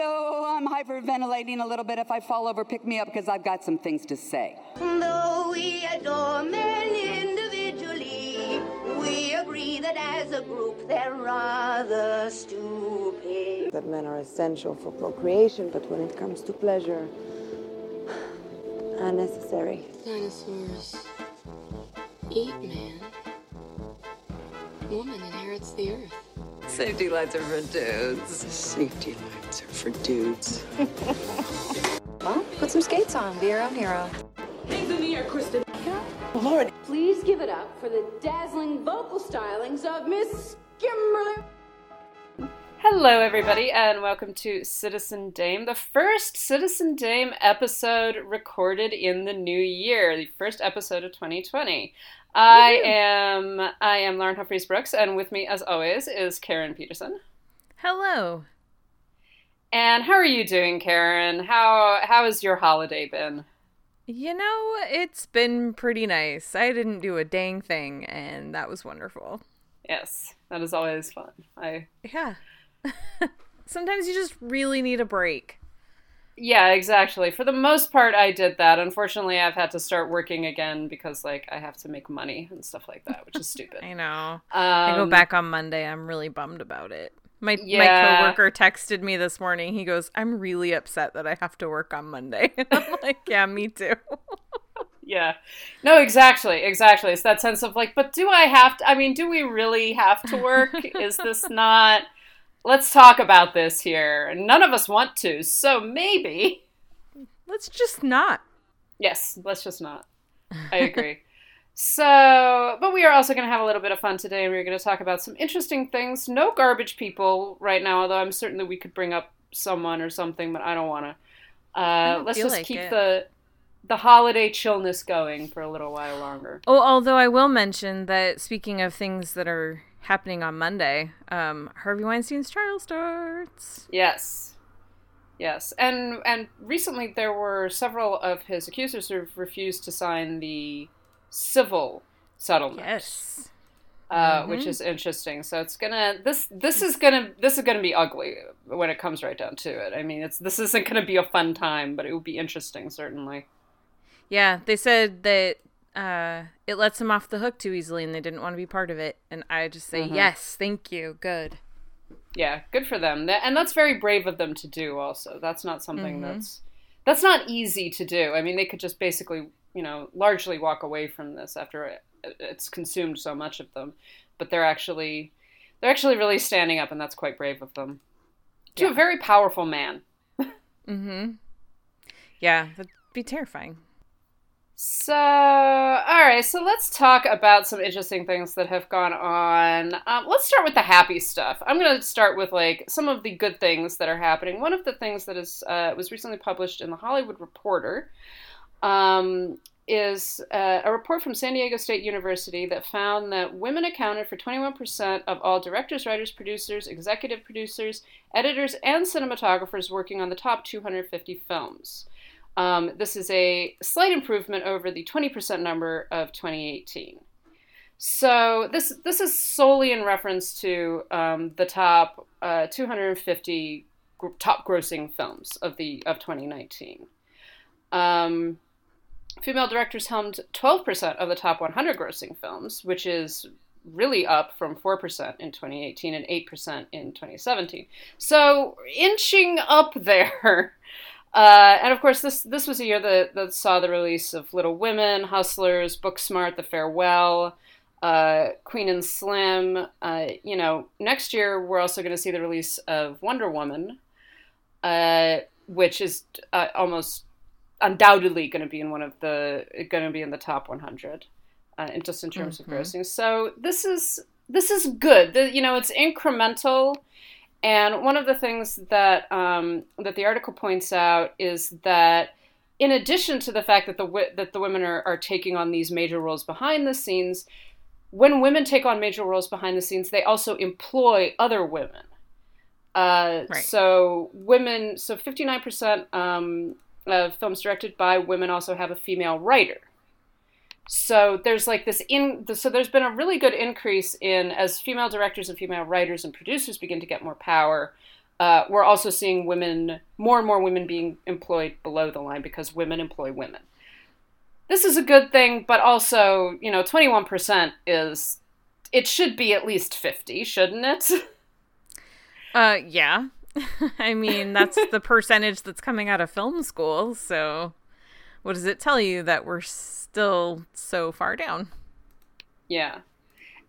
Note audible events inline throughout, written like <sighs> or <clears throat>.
so I'm hyperventilating a little bit. If I fall over, pick me up because I've got some things to say. Though we adore men individually, we agree that as a group they're rather stupid. that men are essential for procreation, but when it comes to pleasure, unnecessary. Dinosaurs eat man. Woman inherits the earth. Safety lights are for dudes. Safety lights are for dudes. <laughs> Well, put some skates on. Be your own hero. Hang the near Kristen. Lord, Please give it up for the dazzling vocal stylings of Miss Kimberly. Hello, everybody, and welcome to Citizen Dame, the first Citizen Dame episode recorded in the new year, the first episode of 2020. I am I am Lauren Humphries Brooks, and with me, as always, is Karen Peterson. Hello. And how are you doing, Karen? How how has your holiday been? You know, it's been pretty nice. I didn't do a dang thing, and that was wonderful. Yes, that is always fun. I Yeah. <laughs> Sometimes you just really need a break. Yeah, exactly. For the most part, I did that. Unfortunately, I've had to start working again because like I have to make money and stuff like that, which is stupid. <laughs> I know. Um, I go back on Monday. I'm really bummed about it. My my Yeah. coworker texted me this morning. He goes, "I'm really upset that I have to work on Monday." <laughs> And I'm like, "Yeah, me too." <laughs> Yeah. No, exactly. Exactly. It's that sense of like, but do I have to? I mean, do we really have to work? Is this not. Let's talk about this here. None of us want to, so maybe. Let's just not. Yes, let's just not. I agree. <laughs> so, but we are also going to have a little bit of fun today, and we're going to talk about some interesting things. No garbage people right now, although I'm certain that we could bring up someone or something, but I don't want to. Uh, let's just like keep it. the the holiday chillness going for a little while longer. Oh, although I will mention that speaking of things that are happening on Monday, um, Harvey Weinstein's trial starts. Yes. Yes. And and recently there were several of his accusers who refused to sign the civil settlement. Yes. Uh, which is interesting. So it's gonna this this is gonna this is gonna be ugly when it comes right down to it. I mean, it's this isn't gonna be a fun time, but it will be interesting certainly. Yeah, they said that uh, it lets them off the hook too easily, and they didn't want to be part of it. And I just say yes, thank you, good. Yeah, good for them. And that's very brave of them to do. Also, that's not something that's that's not easy to do. I mean, they could just basically, you know, largely walk away from this after it, it's consumed so much of them. But they're actually they're actually really standing up, and that's quite brave of them. To a very powerful man. <laughs> Mm-hmm. Yeah, that'd be terrifying. So, all right, so let's talk about some interesting things that have gone on. Um, let's start with the happy stuff. I'm going to start with like some of the good things that are happening. One of the things that is uh, was recently published in the Hollywood Reporter um, is uh, a report from San Diego State University that found that women accounted for 21% of all directors, writers, producers, executive producers, editors, and cinematographers working on the top 250 films. Um, this is a slight improvement over the 20% number of 2018. So this this is solely in reference to um, the top uh, 250 gr- top grossing films of the of 2019. Um, female directors helmed 12% of the top 100 grossing films, which is really up from 4% in 2018 and 8% in 2017. So inching up <laughs> there. Uh, and of course, this this was a year that, that saw the release of Little Women, Hustlers, Booksmart, The Farewell, uh, Queen and Slim. Uh, you know, next year we're also going to see the release of Wonder Woman, uh, which is uh, almost undoubtedly going to be in one of the going to be in the top 100, uh, and just in terms of grossing. So this is this is good. The, you know, it's incremental. And one of the things that um, that the article points out is that, in addition to the fact that the that the women are, are taking on these major roles behind the scenes, when women take on major roles behind the scenes, they also employ other women. Uh, Right. So women, so fifty nine percent um, of films directed by women also have a female writer. So there's like this in so there's been a really good increase in as female directors and female writers and producers begin to get more power. uh, we're also seeing women, more and more women being employed below the line because women employ women. This is a good thing, but also, you know, 21% is, it should be at least 50, shouldn't it? <laughs> Uh, yeah. <laughs> I mean, that's the percentage that's coming out of film school. So, what does it tell you that we're still so far down? Yeah.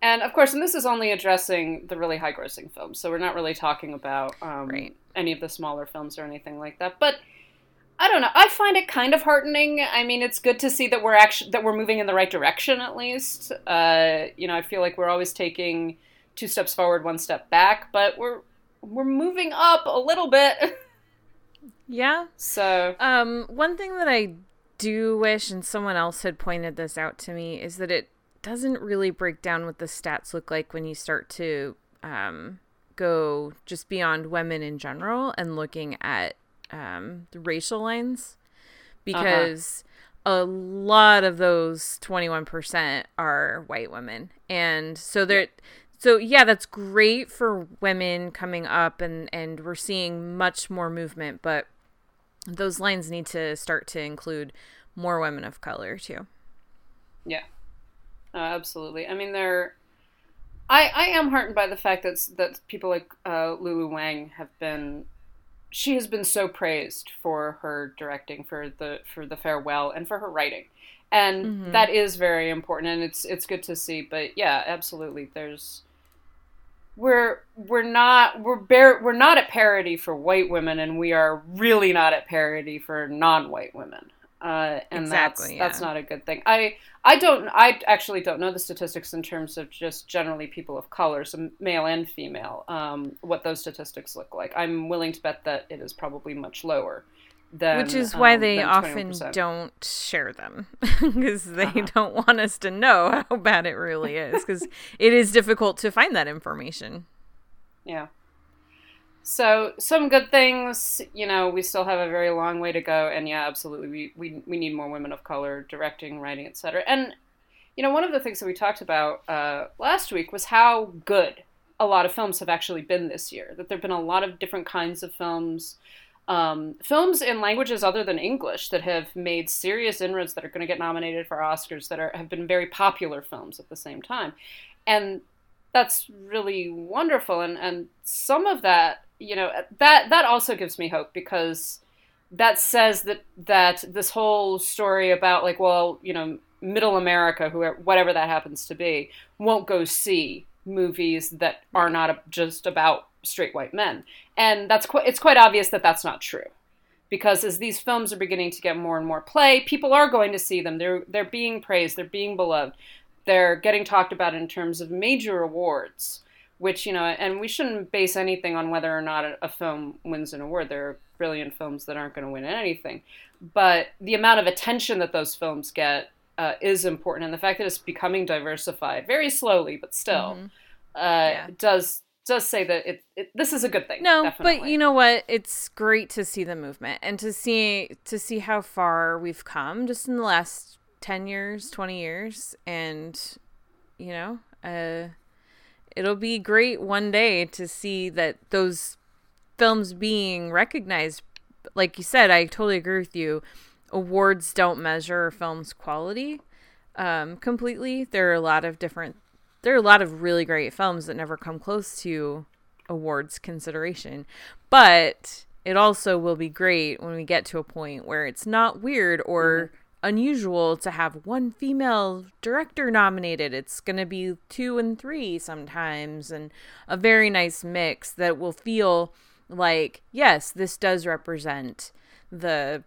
And of course, and this is only addressing the really high grossing films. So we're not really talking about um, Right. any of the smaller films or anything like that. But I don't know. I find it kind of heartening. I mean, it's good to see that we're actually that we're moving in the right direction at least. Uh, you know, I feel like we're always taking two steps forward, one step back, but we're we're moving up a little bit. <laughs> Yeah. so Um, one thing that I do wish, and someone else had pointed this out to me, is that it doesn't really break down what the stats look like when you start to um, go just beyond women in general and looking at um, the racial lines, because a lot of those twenty one percent are white women, and so they're. So yeah, that's great for women coming up and and we're seeing much more movement, but those lines need to start to include more women of color too. Yeah, uh, absolutely. I mean, they're. I I am heartened by the fact that that people like uh, Lulu Wang have been. She has been so praised for her directing, for the for the farewell, and for her writing, and that is very important, and it's it's good to see. But yeah, absolutely, there's. We're we're not we're bare we're not at parity for white women, and we are really not at parity for non-white women. Uh, and Exactly, that's that's not a good thing. I I don't I actually don't know the statistics in terms of just generally people of color, so male and female, um, what those statistics look like. I'm willing to bet that it is probably much lower. Than, Which is why um, they often 21%. don't share them <laughs> because they don't want us to know <laughs> how bad it really <laughs> is because it is difficult to find that information. Yeah. So some good things, you know, we still have a very long way to go, and yeah, absolutely, we we, we need more women of color directing, writing, etc. And you know, one of the things that we talked about uh, last week was how good a lot of films have actually been this year. That there've been a lot of different kinds of films, um, films in languages other than English that have made serious inroads that are going to get nominated for Oscars that are have been very popular films at the same time, and that's really wonderful and and some of that you know that that also gives me hope because that says that that this whole story about like well you know middle america who whatever that happens to be won't go see movies that are not just about straight white men. And that's quite it's quite obvious that that's not true. Because as these films are beginning to get more and more play people are going to see them. They're they're being praised. They're being beloved. They're getting talked about in terms of major awards, which, you know, and we shouldn't base anything on whether or not a, a film wins an award. There are brilliant films that aren't going to win anything. But the amount of attention that those films get uh, is important. And the fact that it's becoming diversified, very slowly, but still, uh, does does say that it, it this is a good thing. No, definitely. but you know what? It's great to see the movement and to see to see how far we've come just in the last 10 years, 20 years and you know, uh it'll be great one day to see that those films being recognized like you said, I totally agree with you. Awards don't measure a film's quality um completely. There are a lot of different there are a lot of really great films that never come close to awards consideration. But it also will be great when we get to a point where it's not weird or mm-hmm. unusual to have one female director nominated. It's going to be two and three sometimes, and a very nice mix that will feel like, yes, this does represent the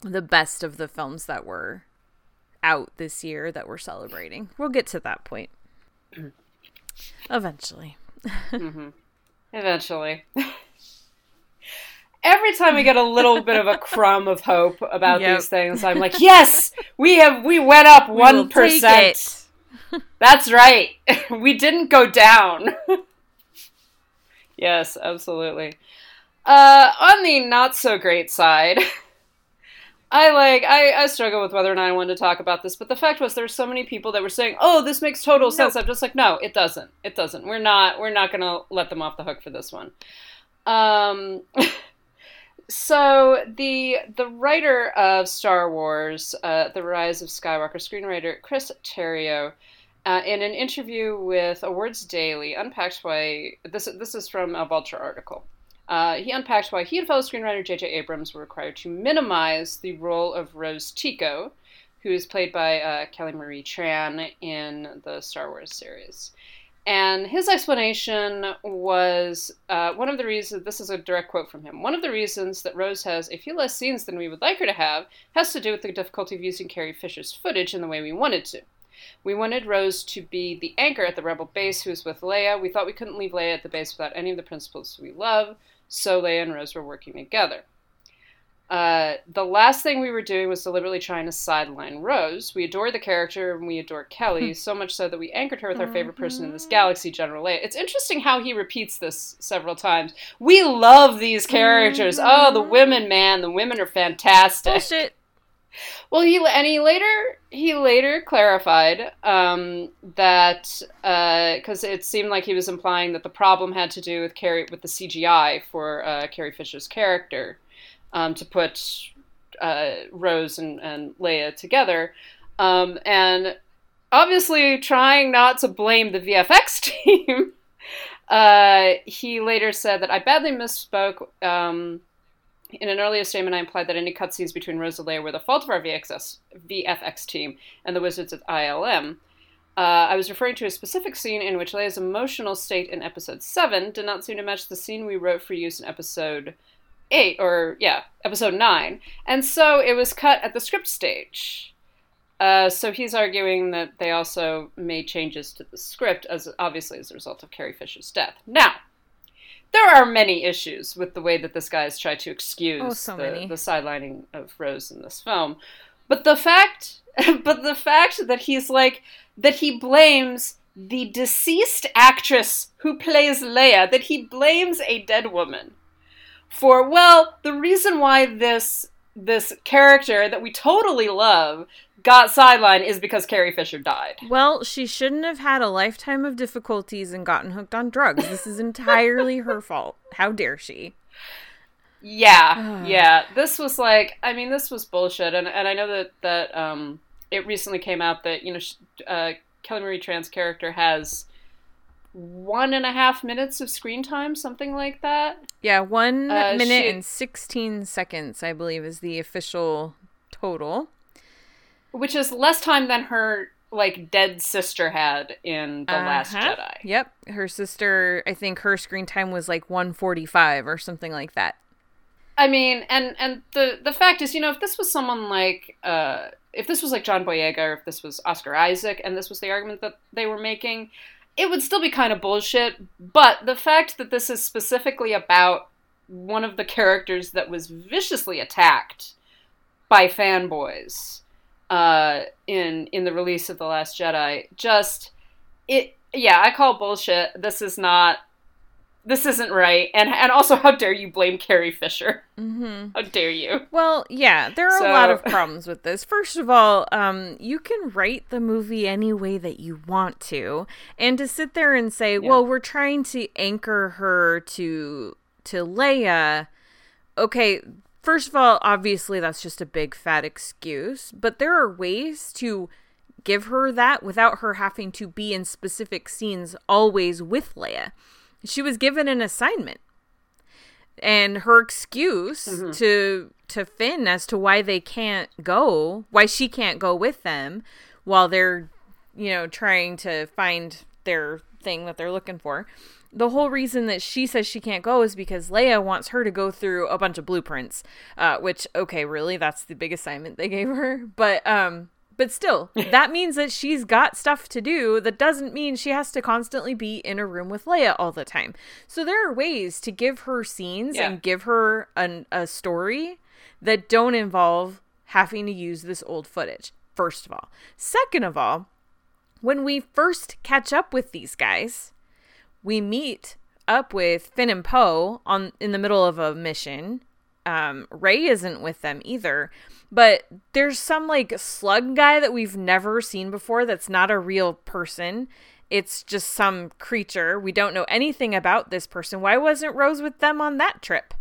the best of the films that were out this year that we're celebrating. We'll get to that point eventually. Eventually. Every time we get a little bit of a crumb of hope about Yep. these things, I'm like, yes, we have we went up one take percent. <laughs> That's right. <laughs> we didn't go down. <laughs> yes, absolutely. Uh, on the not so great side, I like I, I struggle with whether or not I wanted to talk about this, but the fact was there's so many people that were saying, "Oh, this makes total sense." I'm just like, "No, it doesn't. It doesn't. We're not we're not going to let them off the hook for this one." Um, <laughs> so the the writer of Star Wars, uh, The Rise of Skywalker, screenwriter Chris Terrio, uh, in an interview with Awards Daily, unpacked why this this is from a Vulture article. Uh, he unpacked why he and fellow screenwriter J.J. Abrams were required to minimize the role of Rose Tico, who is played by uh, Kelly Marie Tran in the Star Wars series. And his explanation was uh, one of the reasons, this is a direct quote from him, one of the reasons that Rose has a few less scenes than we would like her to have has to do with the difficulty of using Carrie Fisher's footage in the way we wanted to. We wanted Rose to be the anchor at the Rebel base who is with Leia. We thought we couldn't leave Leia at the base without any of the principles we love, so Leia and Rose were working together. Uh, the last thing we were doing was deliberately trying to sideline Rose. We adore the character and we adore Kelly, hmm. so much so that we anchored her with our favorite person in this mm-hmm. galaxy, General Leia. It's interesting how he repeats this several times. We love these mm-hmm. characters. Oh, the women, man, the women are fantastic. Bullshit. Well, he and he later he later clarified um, that because it seemed like he was implying that the problem had to do with Carrie with the CGI for uh, Carrie Fisher's character um, to put uh, Rose and, and Leia together, um, and obviously trying not to blame the VFX <laughs> team. uh, he later said that I badly misspoke. In an earlier statement, I implied that any cutscenes between Leia were the fault of our VXS, VFX team and the Wizards at ILM. Uh, I was referring to a specific scene in which Leia's emotional state in episode 7 did not seem to match the scene we wrote for use in episode 8, or yeah, episode 9. And so it was cut at the script stage. Uh, so he's arguing that they also made changes to the script, as obviously as a result of Carrie Fisher's death. Now, there are many issues with the way that this guy has tried to excuse Oh, so the, the sidelining of Rose in this film. But the fact <laughs> but the fact that he's like that he blames the deceased actress who plays Leia, that he blames a dead woman for well, the reason why this this character that we totally love got sidelined is because Carrie Fisher died. Well, she shouldn't have had a lifetime of difficulties and gotten hooked on drugs. This is entirely her fault. How dare she? Yeah, <sighs> yeah. This was like, I mean, this was bullshit, and and I know that that um, it recently came out that you know uh, Kelly Marie Tran's character has one and a half minutes of screen time, something like that. Yeah, one Uh, minute she- and 16 seconds, I believe, is the official total. which is less time than her like dead sister had in the Last Uh-huh. Jedi. Yep. Her sister, I think her screen time was like 145 or something like that. I mean, and and the the fact is, you know, if this was someone like uh, if this was like John Boyega or if this was Oscar Isaac, and this was the argument that they were making, it would still be kind of bullshit. But the fact that this is specifically about one of the characters that was viciously attacked by fanboys uh, in in the release of the Last Jedi, just it. Yeah, I call bullshit. This is not. This isn't right, and and also, how dare you blame Carrie Fisher? Mm-hmm. How dare you? Well, yeah, there are a lot of <laughs> problems with this. First of all, um, you can write the movie any way that you want to, and to sit there and say, "Well, we're trying to anchor her to to Leia." Okay, first of all, obviously that's just a big fat excuse, but there are ways to give her that without her having to be in specific scenes always with Leia. She was given an assignment and her excuse to to Finn as to why they can't go, why she can't go with them while they're you know trying to find their thing that they're looking for. The whole reason that she says she can't go is because Leia wants her to go through a bunch of blueprints, uh, which okay, really, that's the big assignment they gave her. But um, but still, <laughs> that means that she's got stuff to do. That doesn't mean she has to constantly be in a room with Leia all the time. So there are ways to give her scenes Yeah. and give her an, a story that don't involve having to use this old footage. First of all, second of all, when we first catch up with these guys, we meet up with Finn and Poe on in the middle of a mission. Um, Rey isn't with them either, but there's some like slug guy that we've never seen before. That's not a real person. it's just some creature. We don't know anything about this person. Why wasn't Rose with them on that trip?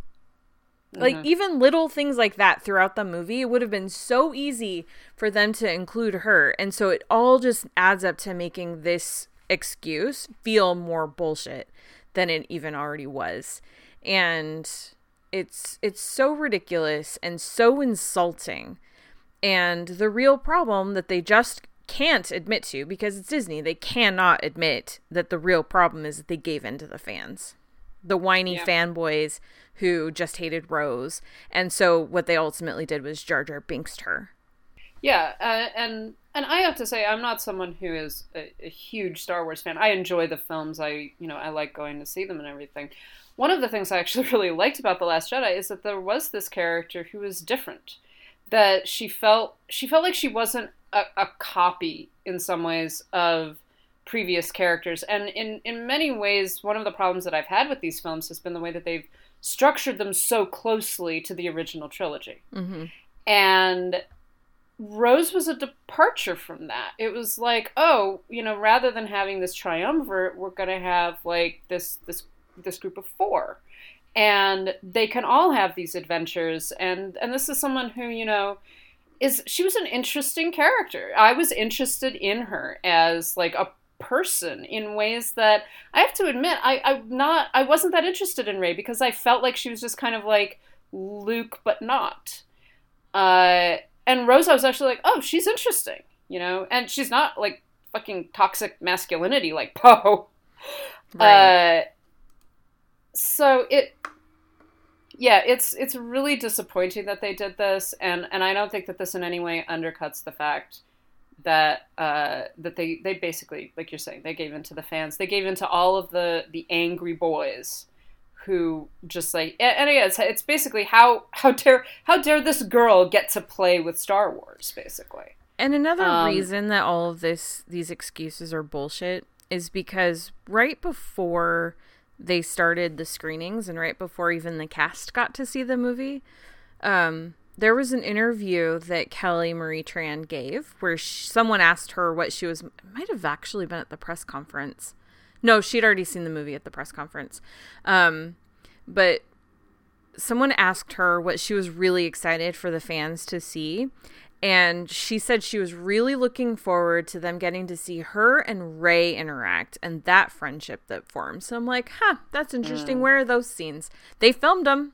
Like even little things like that throughout the movie, it would have been so easy for them to include her. And so it all just adds up to making this excuse feel more bullshit than it even already was. And it's it's so ridiculous and so insulting. And the real problem that they just can't admit to because it's Disney, they cannot admit that the real problem is that they gave in to the fans. The whiny Yeah. fanboys who just hated Rose. And so what they ultimately did was Jar Jar Binksed her. Yeah, uh, and and I have to say I'm not someone who is a, a huge Star Wars fan. I enjoy the films. I you know I like going to see them and everything. One of the things I actually <laughs> really liked about the Last Jedi is that there was this character who was different. That she felt she felt like she wasn't a, a copy in some ways of previous characters, and in in many ways, one of the problems that I've had with these films has been the way that they've structured them so closely to the original trilogy. Mm-hmm. And Rose was a departure from that. It was like, oh, you know, rather than having this triumvirate, we're going to have like this this this group of four. And they can all have these adventures and and this is someone who, you know, is she was an interesting character. I was interested in her as like a person in ways that I have to admit I, I'm not I wasn't that interested in Rey because I felt like she was just kind of like Luke but not. Uh and Rose, I was actually like, oh, she's interesting, you know, and she's not like fucking toxic masculinity like <laughs> Poe. Right. Uh, so it, yeah, it's it's really disappointing that they did this, and and I don't think that this in any way undercuts the fact that uh, that they they basically, like you're saying, they gave in to the fans. They gave in to all of the the angry boys who just like and, again, it's, it's basically how how dare how dare this girl get to play with Star Wars basically. And another Um, reason that all of this these excuses are bullshit is because right before they started the screenings and right before even the cast got to see the movie, um, there was an interview that Kelly Marie Tran gave where sh- someone asked her what she was. Might have actually been at the press conference. No, she'd already seen the movie at the press conference. Um, but someone asked her what she was really excited for the fans to see. And she said she was really looking forward to them getting to see her and Rey interact and that friendship that forms. So I'm like, huh, that's interesting. Mm. Where are those scenes? They filmed them.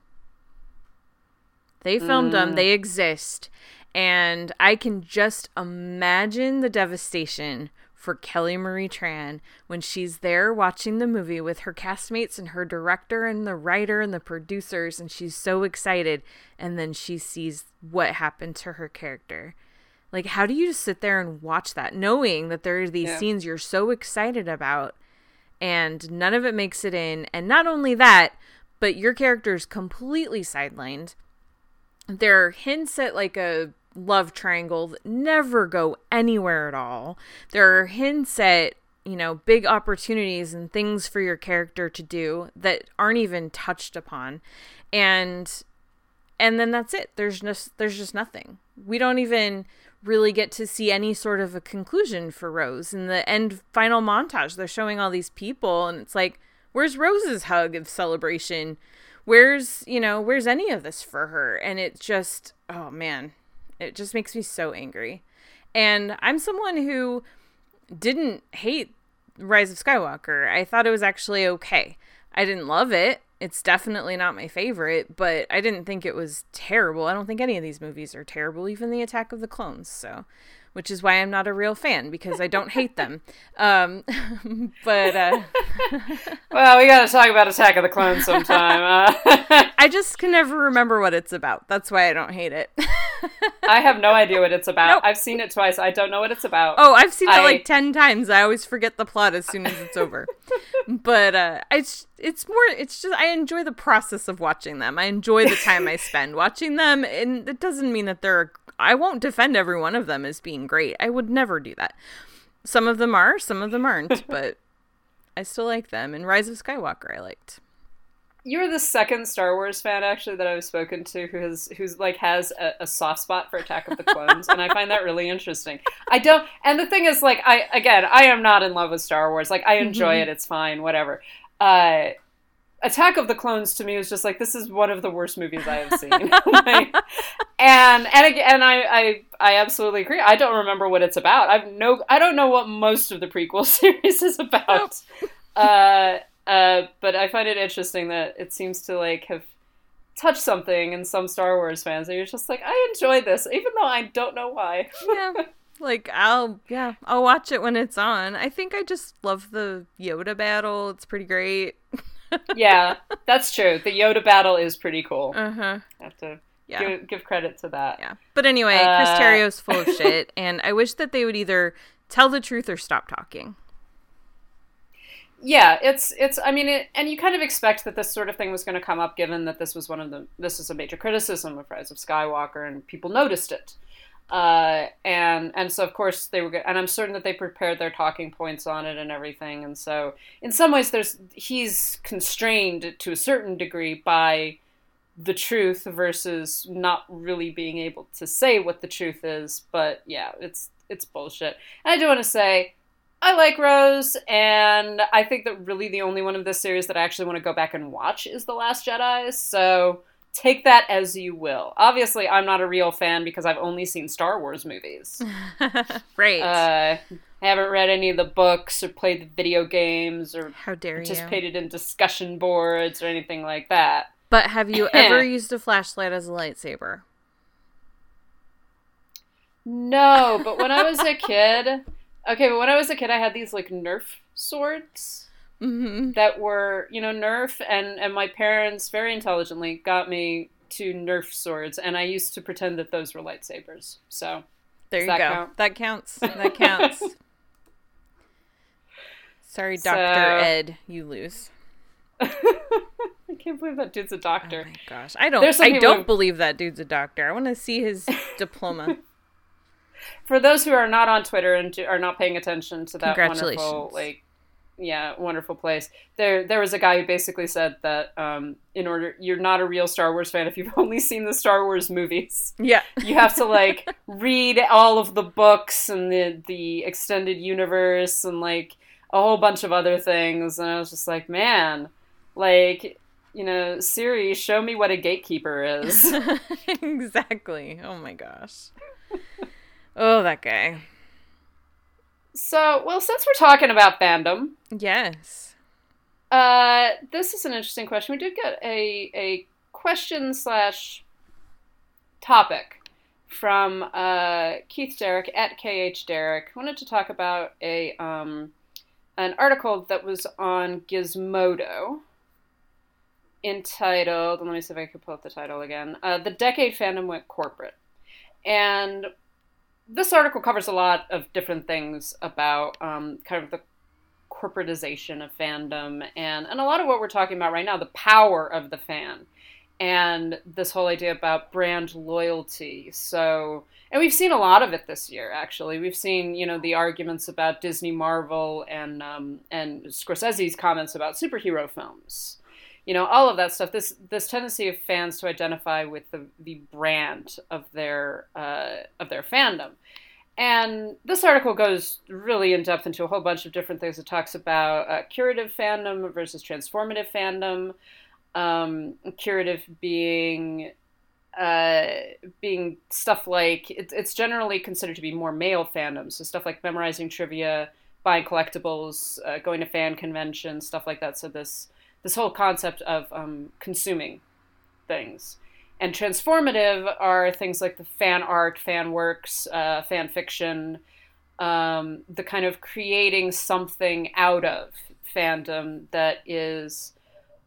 They filmed them. They mm. exist. And I can just imagine the devastation for Kelly Marie Tran when she's there watching the movie with her castmates and her director and the writer and the producers, and she's so excited. And then she sees what happened to her character. Like, how do you just sit there and watch that, knowing that there are these Yeah. scenes you're so excited about, and none of it makes it in? And not only that, but your character's completely sidelined there are hints at like a love triangle never go anywhere at all. There are hints at, you know, big opportunities and things for your character to do that aren't even touched upon. And and then that's it. There's just there's just nothing. We don't even really get to see any sort of a conclusion for Rose. In the end final montage, they're showing all these people and it's like, where's Rose's hug of celebration? Where's, you know, where's any of this for her? And it just oh man, it just makes me so angry. And I'm someone who didn't hate Rise of Skywalker. I thought it was actually okay. I didn't love it. It's definitely not my favorite, but I didn't think it was terrible. I don't think any of these movies are terrible, even the Attack of the Clones. So, which is why I'm not a real fan because I don't hate them. Um, <laughs> but uh, <laughs> Well, we got to talk about Attack of the Clones sometime. Uh, <laughs> I just can never remember what it's about. That's why I don't hate it. I have no idea what it's about. Nope. I've seen it twice. I don't know what it's about. Oh, I've seen it like 10 times. I always forget the plot as soon as it's over. but uh it's it's more it's just I enjoy the process of watching them. I enjoy the time I spend watching them and it doesn't mean that they're I won't defend every one of them as being great. I would never do that. Some of them are, some of them aren't, <laughs> but I still like them and Rise of Skywalker I liked. you're the second Star Wars fan actually that I've spoken to who has who's like has a, a soft spot for Attack of the <laughs> Clones, and I find that really interesting. I don't, and the thing is, like, I again, I am not in love with Star Wars. Like, I enjoy Mhm. it; it's fine, whatever. Uh, Attack of the Clones to me was just like this is one of the worst movies I have seen, <laughs> Like, and and again, I, I I absolutely agree. I don't remember what it's about. I've no, I don't know what most of the prequel <laughs> series is about. <laughs> Uh, uh, but I find it interesting that it seems to like have touched something in some Star Wars fans. And you're just like, I enjoy this, even though I don't know why. yeah. Like I'll yeah, I'll watch it when it's on. I think I just love the Yoda battle. It's pretty great. Yeah, that's true. The Yoda battle is pretty cool. Uh-huh. Have to Yeah. give, give credit to that. Yeah. But anyway, Chris Uh, Terrio's full of <laughs> shit, and I wish that they would either tell the truth or stop talking. Yeah, it's it's. I mean, it, and you kind of expect that this sort of thing was going to come up, given that this was one of the this is a major criticism of Rise of Skywalker, and people noticed it. Uh, and and so of course they were, go- and I'm certain that they prepared their talking points on it and everything. And so in some ways, there's he's constrained to a certain degree by the truth versus not really being able to say what the truth is. But yeah, it's it's bullshit. And I do want to say I like Rose, and I think that really the only one of this series that I actually want to go back and watch is The Last Jedi. So take that as you will. Obviously, I'm not a real fan because I've only seen Star Wars movies. <laughs> right. Uh, I haven't read any of the books or played the video games or How dare you? participated in discussion boards or anything like that. But have you <clears throat> ever used a flashlight as a lightsaber? No, but when I was a kid, <laughs> okay, but when I was a kid, I had these like Nerf swords. Mm-hmm. that were you know nerf and and my parents very intelligently got me two nerf swords and i used to pretend that those were lightsabers so There you that go. count? That counts. That counts. <laughs> Sorry, So- Doctor Ed, you lose. <laughs> i can't believe that dude's a doctor Oh my gosh, I don't. I don't who- believe that dude's a doctor. I want to see his <laughs> diploma. for those who are not on twitter and are not paying attention to that wonderful Congratulations. like yeah wonderful place there there was a guy who basically said that um in order you're not a real star wars fan if you've <laughs> only seen the star wars movies Yeah. you have to like <laughs> read all of the books and the the extended universe and like a whole bunch of other things and i was just like man like you know siri show me what a gatekeeper is <laughs> exactly. Oh my gosh. Oh, that guy. So well since we're talking about fandom Yes. uh this is an interesting question we did get a a question slash topic from uh, Keith Derrick at KH Derrick. Wanted to talk about a um, an article that was on Gizmodo entitled. Let me see if I can pull up the title again. Uh, the decade fandom went corporate, and this article covers a lot of different things about um, kind of the corporatization of fandom and and a lot of what we're talking about right now, the power of the fan and this whole idea about brand loyalty. So, and we've seen a lot of it this year. Actually, we've seen you know the arguments about Disney, Marvel, and um, and Scorsese's comments about superhero films. You know, all of that stuff. This this tendency of fans to identify with the the brand of their uh, of their fandom. And this article goes really in depth into a whole bunch of different things. It talks about uh, curative fandom versus transformative fandom um, curative being uh, being stuff like it, it's generally considered to be more male fandom So stuff like memorizing trivia, buying collectibles, uh, going to fan conventions, stuff like that. So this this whole concept of um, consuming things. And transformative are things like the fan art, fan works, uh, fan fiction, um, the kind of creating something out of fandom that is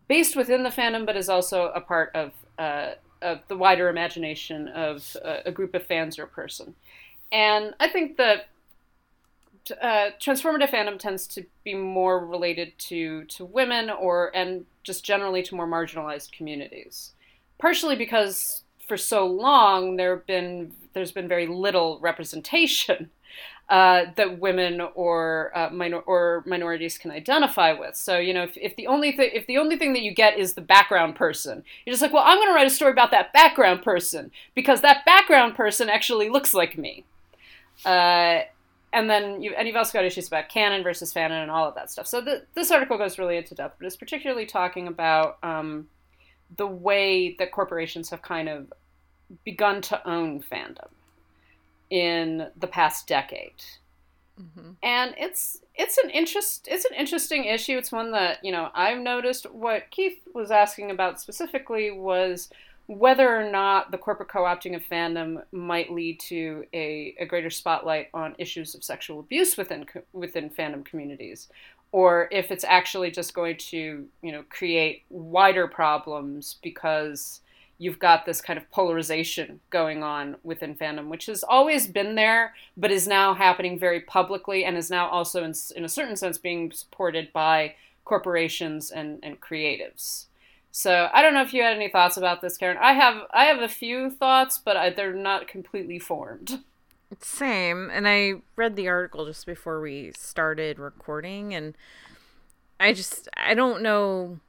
based within the fandom, but is also a part of, uh, of the wider imagination of uh, a group of fans or a person. And I think that uh, transformative fandom tends to be more related to to women or and just generally to more marginalized communities. Partially because for so long there been there's been very little representation uh, that women or uh, minor- or minorities can identify with. So you know, if, if the only thing if the only thing that you get is the background person, you're just like, well, I'm going to write a story about that background person because that background person actually looks like me. Uh, and then you and you've also got issues about canon versus fanon and all of that stuff. So the, this article goes really into depth, but it's particularly talking about um, the way that corporations have kind of begun to own fandom in the past decade. Mm-hmm. And it's it's an interest it's an interesting issue. It's one that, you know, I've noticed what Keith was asking about specifically was whether or not the corporate co-opting of fandom might lead to a, a greater spotlight on issues of sexual abuse within within fandom communities or if it's actually just going to you know create wider problems because you've got this kind of polarization going on within fandom which has always been there but is now happening very publicly and is now also in, in a certain sense being supported by corporations and, and creatives so I don't know if you had any thoughts about this, Karen. I have I have a few thoughts, but I, they're not completely formed. Same, and I read the article just before we started recording, and I just I don't know.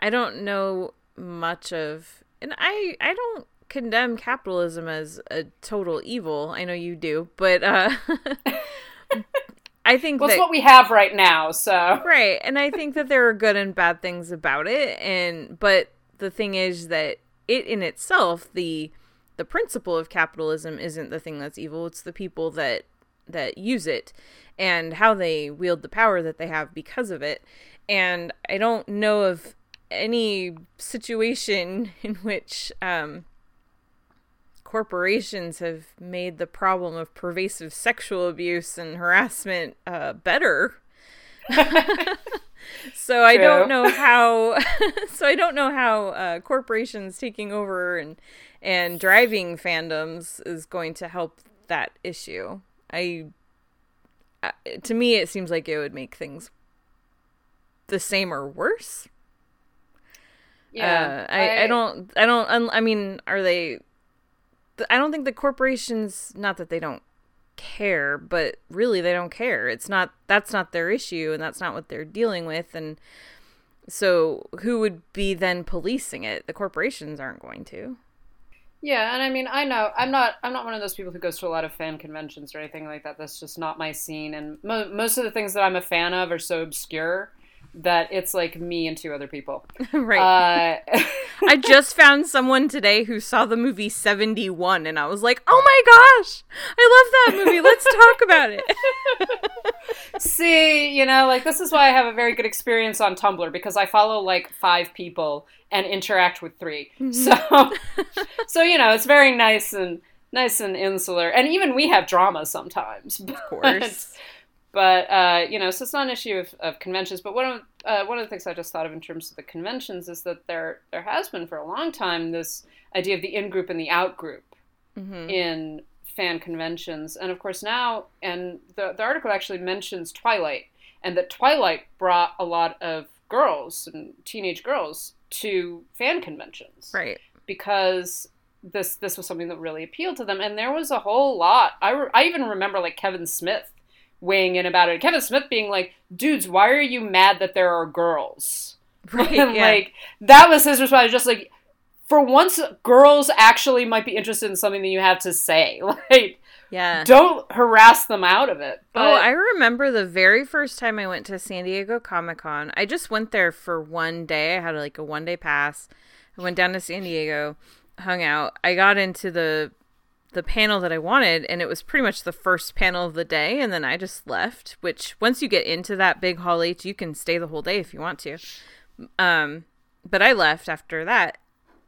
I don't know much of, and I I don't condemn capitalism as a total evil. I know you do, but uh <laughs> <laughs> I think well, that's what we have right now. So right, and I think that there are good and bad things about it, and but the thing is that it in itself, the the principle of capitalism isn't the thing that's evil. It's the people that that use it and how they wield the power that they have because of it. And I don't know of any situation <laughs> in which um, corporations have made the problem of pervasive sexual abuse and harassment uh, better. <laughs> so I don't know how. <laughs> so I don't know how uh, corporations taking over and and driving fandoms is going to help that issue. I. Uh, to me, it seems like it would make things the same or worse. Yeah, uh, I, I, I don't I don't I mean are they I don't think the corporations, not that they don't care, but really they don't care. It's not that's not their issue and that's not what they're dealing with and so who would be then policing it? The corporations aren't going to. Yeah, and I mean, I know I'm not I'm not one of those people who goes to a lot of fan conventions or anything like that. That's just not my scene and mo- most of the things that I'm a fan of are so obscure that it's like me and two other people. <laughs> right. Uh, <laughs> I just found someone today who saw the movie 71 and I was like, "Oh my gosh. I love that movie. Let's <laughs> talk about it." See, you know, like this is why I have a very good experience on Tumblr because I follow like 5 people and interact with 3. Mm-hmm. So so you know, it's very nice and nice and insular. And even we have drama sometimes. Of course. But uh, you know, so it's not an issue of, of conventions. But one of uh, one of the things I just thought of in terms of the conventions is that there there has been for a long time this idea of the in group and the out group mm-hmm. in fan conventions, and of course now, and the the article actually mentions Twilight, and that Twilight brought a lot of girls and teenage girls to fan conventions, right? Because this this was something that really appealed to them, and there was a whole lot. I re- I even remember like Kevin Smith weighing in about it. Kevin Smith being like, "Dudes, why are you mad that there are girls?" <laughs> Right. and yeah. like that was his response. Just like, for once, girls actually might be interested in something that you have to say. <laughs> Like, yeah, don't harass them out of it. Oh, but... Oh, I remember the very first time I went to San Diego Comic Con. I just went there for one day. I had like a one day pass. I went down to San Diego, hung out. I got into the the panel that I wanted, and it was pretty much the first panel of the day, and then I just left. Which once you get into that big hall H, you can stay the whole day if you want to. Um, but I left after that,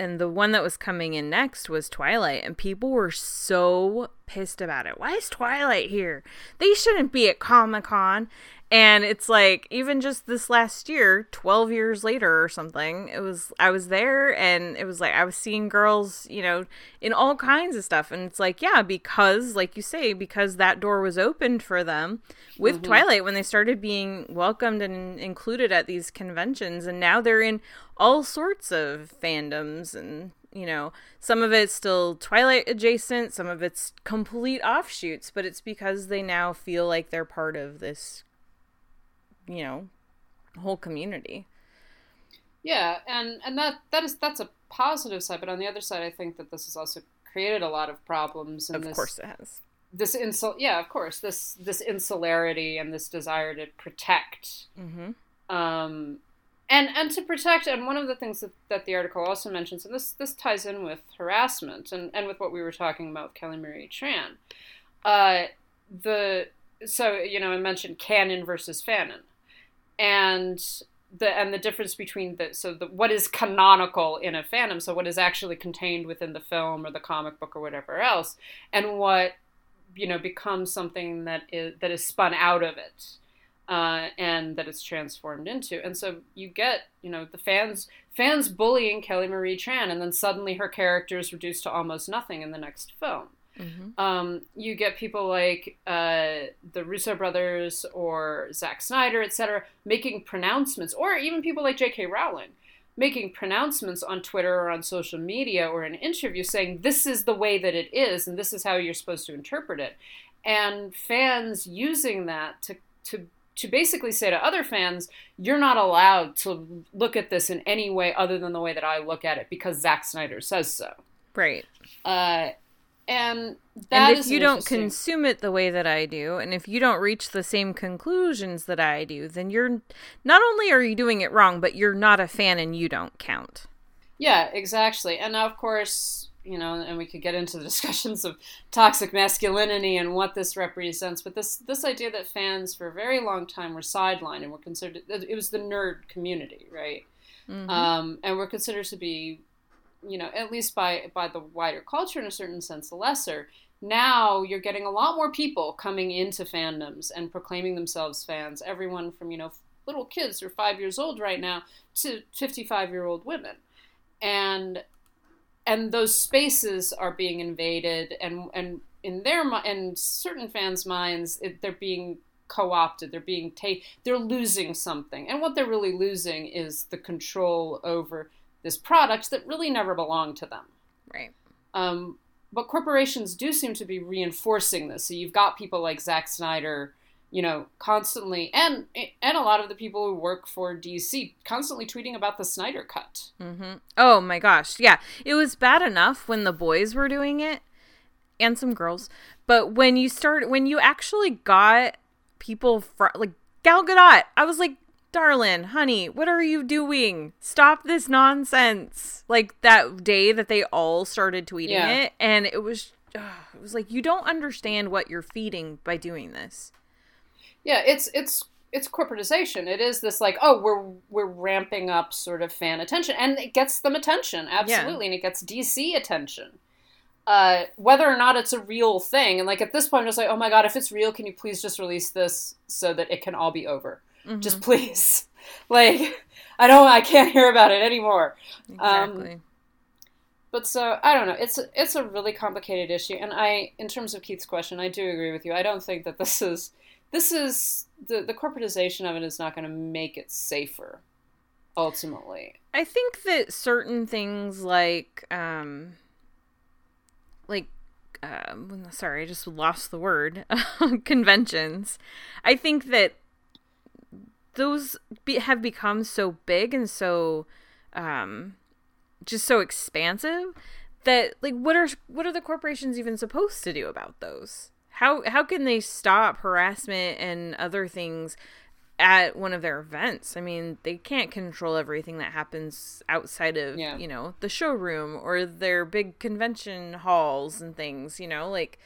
and the one that was coming in next was Twilight, and people were so pissed about it. Why is Twilight here? They shouldn't be at Comic Con. And it's like even just this last year, 12 years later or something, it was I was there and it was like I was seeing girls, you know, in all kinds of stuff and it's like, yeah, because like you say, because that door was opened for them with mm-hmm. Twilight when they started being welcomed and included at these conventions and now they're in all sorts of fandoms and you know, some of it's still Twilight adjacent, some of it's complete offshoots, but it's because they now feel like they're part of this, you know, whole community. Yeah, and and that that is that's a positive side, but on the other side, I think that this has also created a lot of problems. Of this, course it has. this insul yeah, of course, this this insularity and this desire to protect. Mhm. Um, and and to protect and one of the things that, that the article also mentions and this this ties in with harassment and, and with what we were talking about with kelly marie tran uh, the so you know i mentioned canon versus fanon and the and the difference between the so the what is canonical in a fandom so what is actually contained within the film or the comic book or whatever else and what you know becomes something that is that is spun out of it uh, and that it's transformed into. And so you get, you know, the fans fans bullying Kelly Marie Tran, and then suddenly her character is reduced to almost nothing in the next film. Um, you get people like uh, the Russo brothers or Zack Snyder, etc., making pronouncements, or even people like J.K. Rowling making pronouncements on Twitter or on social media or in an interview saying this is the way that it is and this is how you're supposed to interpret it, and fans using that to to to basically say to other fans, you're not allowed to look at this in any way other than the way that I look at it because Zack Snyder says so. Right. Uh, and that and if you don't consume it the way that I do, and if you don't reach the same conclusions that I do, then you're not only are you doing it wrong, but you're not a fan and you don't count. Yeah, exactly. And now, of course, you know, and we could get into the <laughs> discussions of toxic masculinity and what this represents. But this this idea that fans for a very long time were sidelined and were considered it was the nerd community, right? Um, and were considered to be, you know, at least by by the wider culture in a certain sense, the lesser. Now you're getting a lot more people coming into fandoms and proclaiming themselves fans. Everyone from you know little kids who are five years old right now to 55 year old women and and those spaces are being invaded and and in their and certain fans minds it, they're being co-opted they're being ta- they're losing something and what they're really losing is the control over this product that really never belonged to them Right. um, but corporations do seem to be reinforcing this. So you've got people like Zack Snyder, you know, constantly, and and a lot of the people who work for DC constantly tweeting about the Snyder cut. Oh my gosh. Yeah. It was bad enough when the boys were doing it and some girls. But when you start when you actually got people from like Gal Gadot, I was like, "Darling, honey, what are you doing? Stop this nonsense." Like that day that they all started tweeting Yeah. it and it was ugh, it was like you don't understand what you're feeding by doing this. Yeah, it's it's it's corporatization. It is this like, oh, we're we're ramping up sort of fan attention, and it gets them attention, absolutely, and it gets DC attention. Uh, whether or not it's a real thing, and like at this point, I'm just like, oh my god, if it's real, can you please just release this so that it can all be over? Just please, <laughs> like, I don't, I can't hear about it anymore. Um, Exactly. but so I don't know. It's it's a really complicated issue, and I, in terms of Keith's question, I do agree with you. I don't think that this is this is the the corporatization of it is not going to make it safer. Ultimately, I think that certain things like um like um sorry, I just lost the word. <laughs> conventions. I think that those be- have become so big and so um just so expansive that like what are what are the corporations even supposed to do about those? How how can they stop harassment and other things at one of their events? I mean, they can't control everything that happens outside of, Yeah. you know, the showroom or their big convention halls and things, you know, like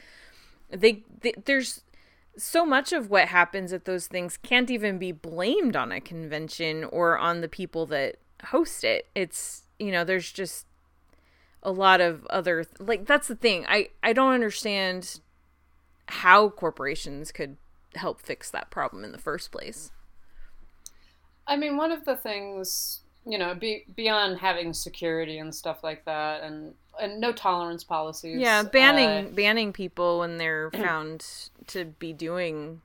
they, they there's so much of what happens at those things can't even be blamed on a convention or on the people that host it. It's, you know, there's just a lot of other like that's the thing. I I don't understand how corporations could help fix that problem in the first place. I mean, one of the things you know, be, beyond having security and stuff like that, and and no tolerance policies. Yeah, banning uh, banning people when they're <clears throat> found to be doing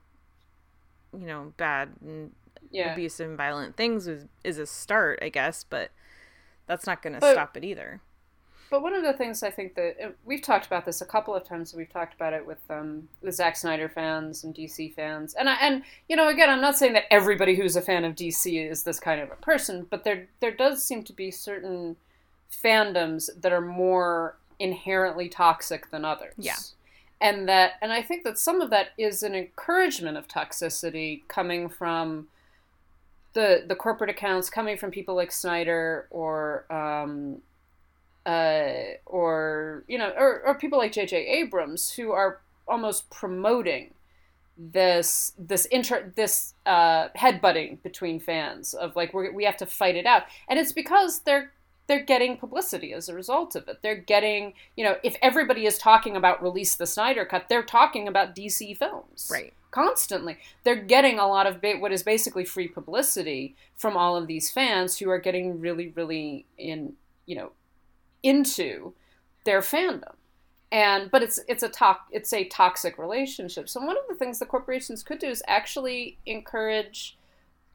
you know, bad and yeah. abusive and violent things is is a start, I guess, but that's not going to stop it either. but one of the things I think that we've talked about this a couple of times. We've talked about it with um, with Zack Snyder fans and DC fans, and I, and you know, again, I'm not saying that everybody who's a fan of DC is this kind of a person, but there there does seem to be certain fandoms that are more inherently toxic than others. Yeah. And that and I think that some of that is an encouragement of toxicity coming from the the corporate accounts coming from people like Snyder or um, uh, or you know or, or people like J.J. Abrams who are almost promoting this this inter this uh, headbutting between fans of like we we have to fight it out, and it's because they're they're getting publicity as a result of it. They're getting you know if everybody is talking about release the Snyder cut, they're talking about DC films, Right. constantly. They're getting a lot of ba- what is basically free publicity from all of these fans who are getting really, really in you know into their fandom. And but it's it's a to- it's a toxic relationship. So one of the things the corporations could do is actually encourage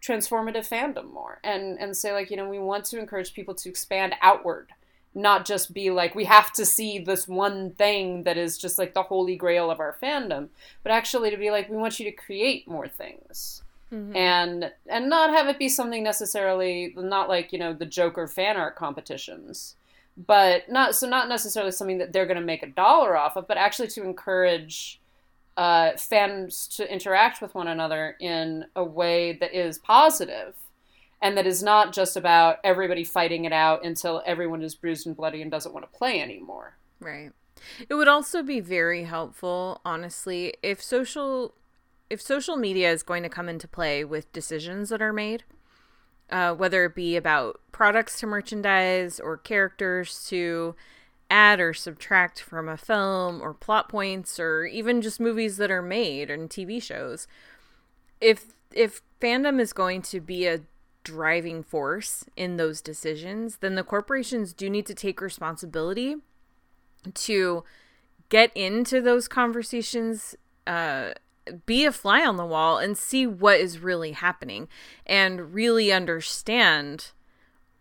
transformative fandom more. And and say like you know we want to encourage people to expand outward not just be like we have to see this one thing that is just like the holy grail of our fandom but actually to be like we want you to create more things. Mm-hmm. And and not have it be something necessarily not like you know the joker fan art competitions but not so not necessarily something that they're going to make a dollar off of but actually to encourage uh, fans to interact with one another in a way that is positive and that is not just about everybody fighting it out until everyone is bruised and bloody and doesn't want to play anymore Right. It would also be very helpful, honestly, if social if social media is going to come into play with decisions that are made, uh, whether it be about products to merchandise or characters to add or subtract from a film or plot points or even just movies that are made and TV shows. If if fandom is going to be a driving force in those decisions, then the corporations do need to take responsibility to get into those conversations uh be a fly on the wall and see what is really happening and really understand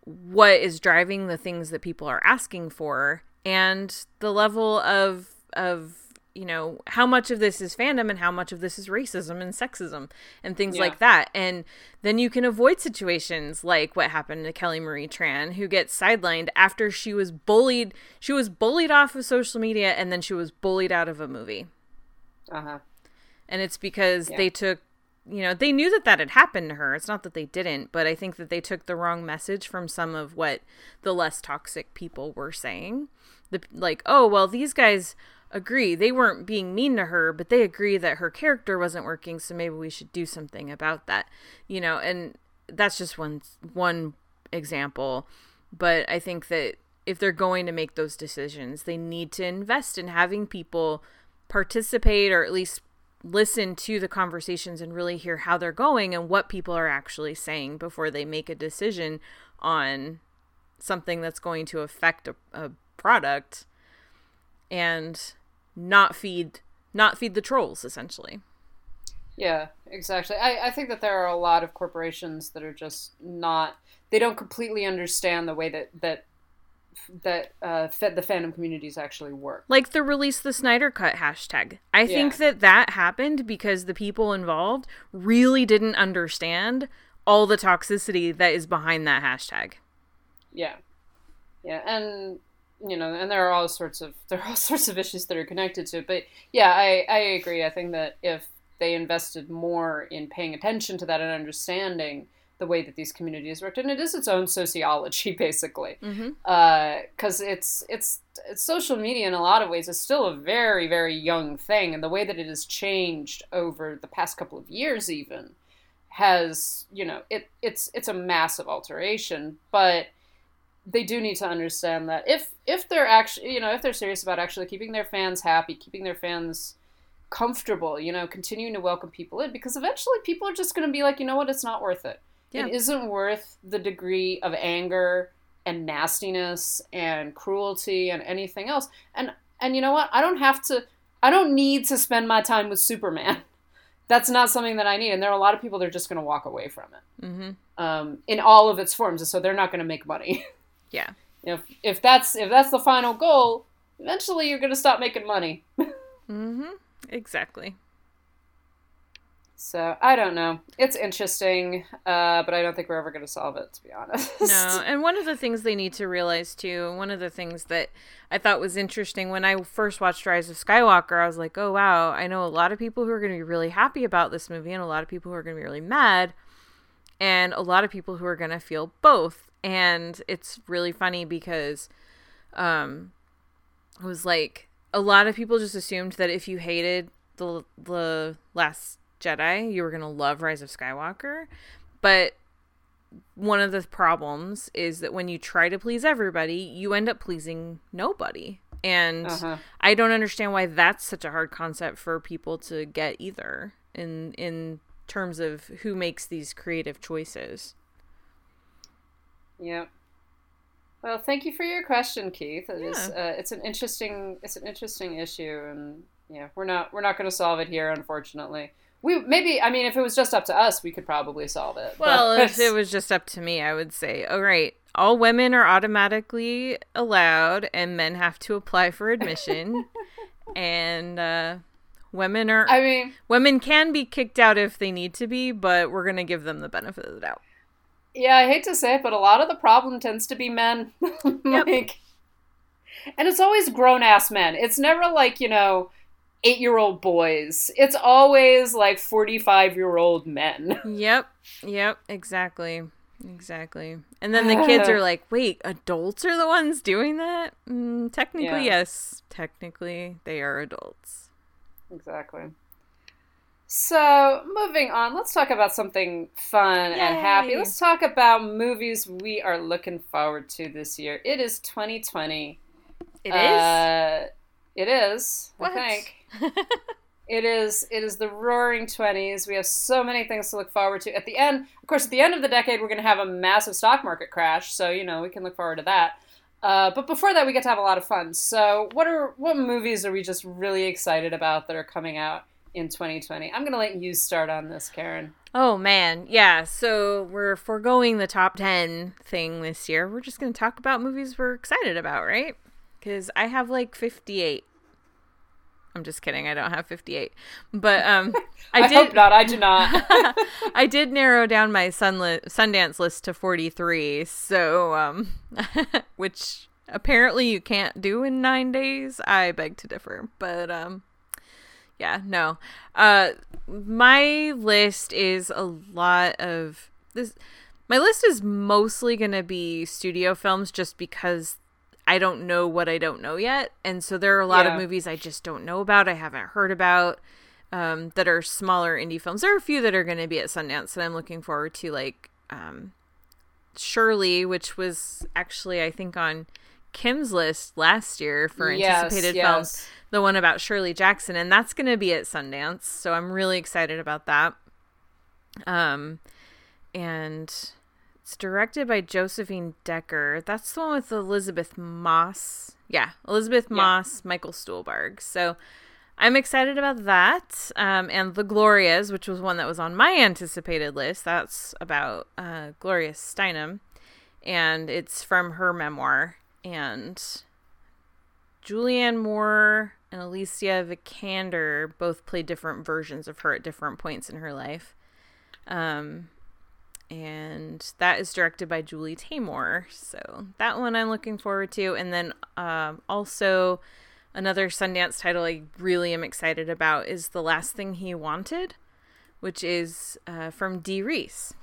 what is driving the things that people are asking for and the level of of you know how much of this is fandom and how much of this is racism and sexism and things Yeah. like that and then you can avoid situations like what happened to Kelly Marie Tran who gets sidelined after she was bullied she was bullied off of social media and then she was bullied out of a movie uh-huh and it's because Yeah. they took you know they knew that that had happened to her. It's not that they didn't but i think that they took the wrong message from some of what the less toxic people were saying. The like oh well these guys agree. They weren't being mean to her but they agree that her character wasn't working so maybe we should do something about that you know and that's just one one example. But i think that if they're going to make those decisions they need to invest in having people participate or at least listen to the conversations and really hear how they're going and what people are actually saying before they make a decision on something that's going to affect a, a product and not feed not feed the trolls essentially Yeah, exactly. I, I think that there are a lot of corporations that are just not they don't completely understand the way that that that uh, the fandom communities actually work. like the release the Snyder cut hashtag. I think that that happened because the people involved really didn't understand all the toxicity that is behind that hashtag. Yeah, yeah, and you know, and there are all sorts of <laughs> there are all sorts of issues that are connected to it. But yeah, I I agree. I think that if they invested more in paying attention to that and understanding the way that these communities worked, and it is its own sociology <laughs> basically, mm-hmm. uh, because it's it's it's social media in a lot of ways is still a very very young thing, and the way that it has changed over the past couple of years even has you know it it's it's a massive alteration, but they do need to understand that if if they're actually you know if they're serious about actually keeping their fans happy keeping their fans comfortable you know continuing to welcome people in because eventually people are just going to be like you know what? It's not worth it Yeah. it isn't worth the degree of anger and nastiness and cruelty and anything else and and you know what i don't have to i don't need to spend my time with superman <laughs> that's not something that i need and there are a lot of people that are just going to walk away from it Mm-hmm. um, in all of its forms and so they're not going to make money <laughs> Yeah. if, if that's if that's the final goal, eventually you're going to stop making money. <laughs> Mm-hmm. Exactly. So I don't know. It's interesting, uh, but I don't think we're ever going to solve it, to be honest. No, <laughs> and one of the things they need to realize too, one of the things that I thought was interesting when I first watched Rise of Skywalker, I was like, oh wow, I know a lot of people who are going to be really happy about this movie, and a lot of people who are going to be really mad, and a lot of people who are going to feel both. And it's really funny because, um, it was like a lot of people just assumed that if you hated the the Last Jedi, you were going to love Rise of Skywalker, but one of the problems is that when you try to please everybody, you end up pleasing nobody. And Uh-huh. I don't understand why that's such a hard concept for people to get either in in terms of who makes these creative choices. Yeah. Well, thank you for your question, Keith. It is, Yeah. uh, it's an interesting it's an interesting issue, and yeah, we're not we're not going to solve it here, unfortunately. We maybe I mean, if it was just up to us, we could probably solve it. Well, but- if it was just up to me, I would say, all right, all women are automatically allowed, and men have to apply for admission, <laughs> and uh, women are I mean, women can be kicked out if they need to be, but we're gonna give them the benefit of the doubt. yeah, I hate to say it, but a lot of the problem tends to be men. <laughs> like, and it's always grown ass men. It's never like you know. Eight year old boys. It's always like 45 year old men. <laughs> Yep, yep, exactly, exactly. And then the <sighs> kids are like, "Wait, adults are the ones doing that?" Mm, technically, Yeah. yes. Technically, they are adults. Exactly. So, moving on, let's talk about something fun and happy. Let's talk about movies we are looking forward to this year. It is 2020. It is. Uh, it is. What? I think. It is. It is the Roaring Twenties. We have so many things to look forward to. At the end, of course, at the end of the decade, we're going to have a massive stock market crash. So you know we can look forward to that. Uh, but before that, we get to have a lot of fun. So what are what movies are we just really excited about that are coming out in 2020? I'm going to let you start on this, Karen. Oh man, yeah. So we're foregoing the top ten thing this year. We're just gonna talk about movies we're excited about, right? Because I have like fifty-eight. I'm just kidding. I don't have fifty-eight, but um, <laughs> I, I, did. hope not. I do not. <laughs> <laughs> I did narrow down my sunli- Sundance list to forty-three. So um, which apparently you can't do in nine days. I beg to differ, but um, yeah, no. Uh my list is a lot of this my list is mostly going to be studio films just because I don't know what I don't know yet. And so there are a lot Yeah. of movies I just don't know about, I haven't heard about um that are smaller indie films. There are a few that are going to be at Sundance that I'm looking forward to like um Shirley, which was actually I think on Kim's list last year for Yes, anticipated yes. films the one about Shirley Jackson, and that's going to be at Sundance. So I'm really excited about that. Um, and it's directed by Josephine Decker. That's the one with Elisabeth Moss. Yeah, Elisabeth Moss, Michael Stuhlbarg. So I'm excited about that. Um, and The Glorias, which was one that was on my anticipated list. That's about uh, Gloria Steinem, and it's from her memoir. And Julianne Moore and Alicia Vikander both play different versions of her at different points in her life. Um, and that is directed by Julie Taymor. So that one I'm looking forward to. And then um, also another Sundance title I really am excited about is The Last Thing He Wanted, which is uh, from Dee Rees.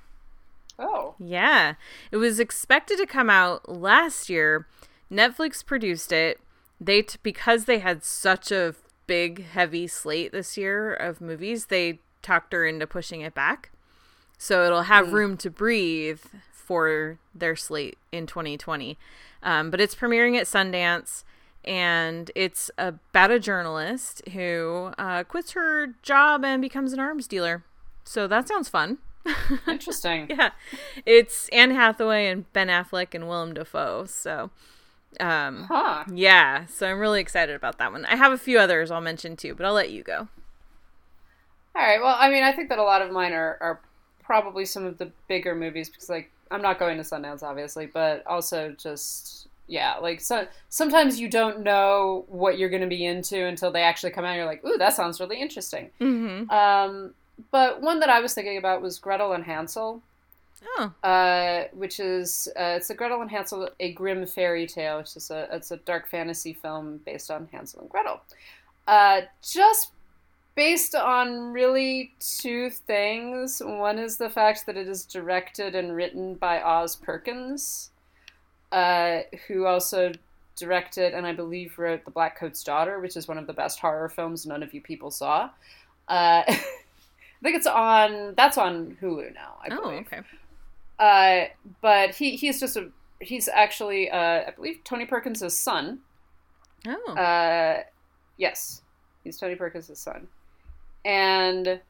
oh, Yeah. It was expected to come out last year. Netflix produced it. They t- because they had such a big heavy slate this year of movies, they talked her into pushing it back. So it'll have room to breathe for their slate in 2020. Um, but it's premiering at Sundance and it's about a journalist who uh, quits her job and becomes an arms dealer. So that sounds fun. <laughs> interesting. Yeah, it's Anne Hathaway and Ben Affleck and Willem Dafoe. So, um, Huh. yeah, so I'm really excited about that one. I have a few others I'll mention too, but I'll let you go. All right. Well, I mean, I think that a lot of mine are, are probably some of the bigger movies because, like, I'm not going to Sundance, obviously, but also just Yeah, like so sometimes you don't know what you're going to be into until they actually come out. and You're like, ooh, that sounds really interesting. Mm-hmm. Um, but one that I was thinking about was Gretel and Hansel, Oh. uh, which is uh, it's a Gretel and Hansel, a grim fairy tale, which is a it's a dark fantasy film based on Hansel and Gretel. Uh, just based on really two things. One is the fact that it is directed and written by Oz Perkins, uh, who also directed and I believe wrote The Black Coat's Daughter, which is one of the best horror films none of you people saw. Uh, <laughs> I think it's on. That's on Hulu now. I Oh, okay. Uh, but he he's just a he's actually uh, I believe Tony Perkins' son. Oh. Uh, yes, he's Tony Perkins' son, and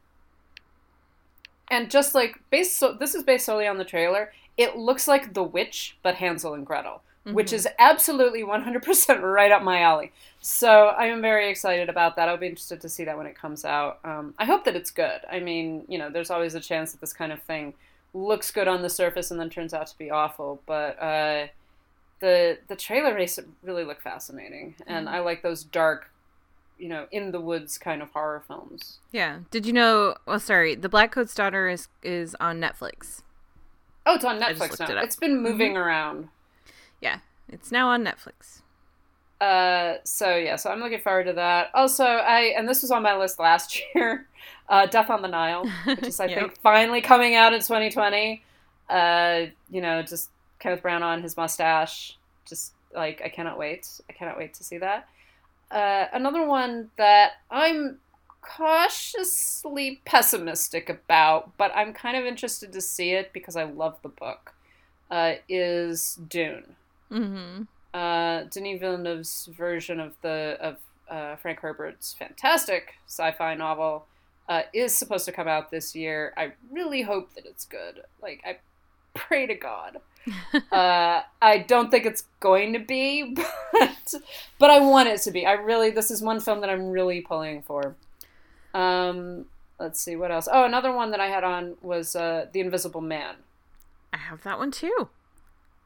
and just like based so this is based solely on the trailer. It looks like The Witch, but Hansel and Gretel, which is absolutely one hundred percent right up my alley. So I am very excited about that. I'll be interested to see that when it comes out. Um, I hope that it's good. I mean, you know, there's always a chance that this kind of thing looks good on the surface and then turns out to be awful. But uh, the the trailer makes it really look fascinating, and I like those dark, you know, in the woods kind of horror films. yeah. Did you know? Well, sorry. The Black Coat's Daughter is is on Netflix. Oh, it's on Netflix now. It it's been moving around. Yeah, it's now on Netflix. Uh, so yeah, so I'm looking forward to that. Also, I and this was on my list last <laughs> year, uh, Death on the Nile, which is I <laughs> Yep. think finally coming out in 2020. Uh, you know, just Kenneth Branagh his mustache, just like I cannot wait. I cannot wait to see that. Uh, another one that I'm cautiously pessimistic about, but I'm kind of interested to see it because I love the book. Uh, is Dune Mm-hmm. uh, Denis Villeneuve's version of the of uh, Frank Herbert's fantastic sci-fi novel uh, is supposed to come out this year. I really hope that it's good. Like I pray to God. <laughs> uh, I don't think it's going to be, <laughs> but but I want it to be. I really this is one film that I'm really pulling for. Um, let's see what else. Oh, another one that I had on was uh, The Invisible Man. I have that one too.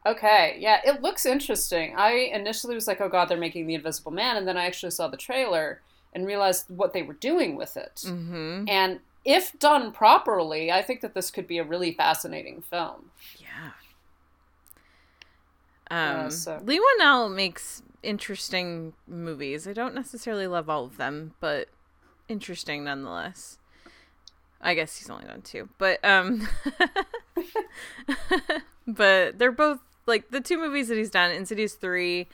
Okay, yeah, it looks interesting. I initially was like, oh god, they're making The Invisible Man, and then I actually saw the trailer and realized what they were doing with it. Mm-hmm. And if done properly, I think that this could be a really fascinating film. Yeah. Um, Uh, so- Leigh Whannell makes interesting movies. I don't necessarily love all of them, but interesting nonetheless. I guess he's only done two, but um, <laughs> but they're both like the two movies that he's done: Insidious three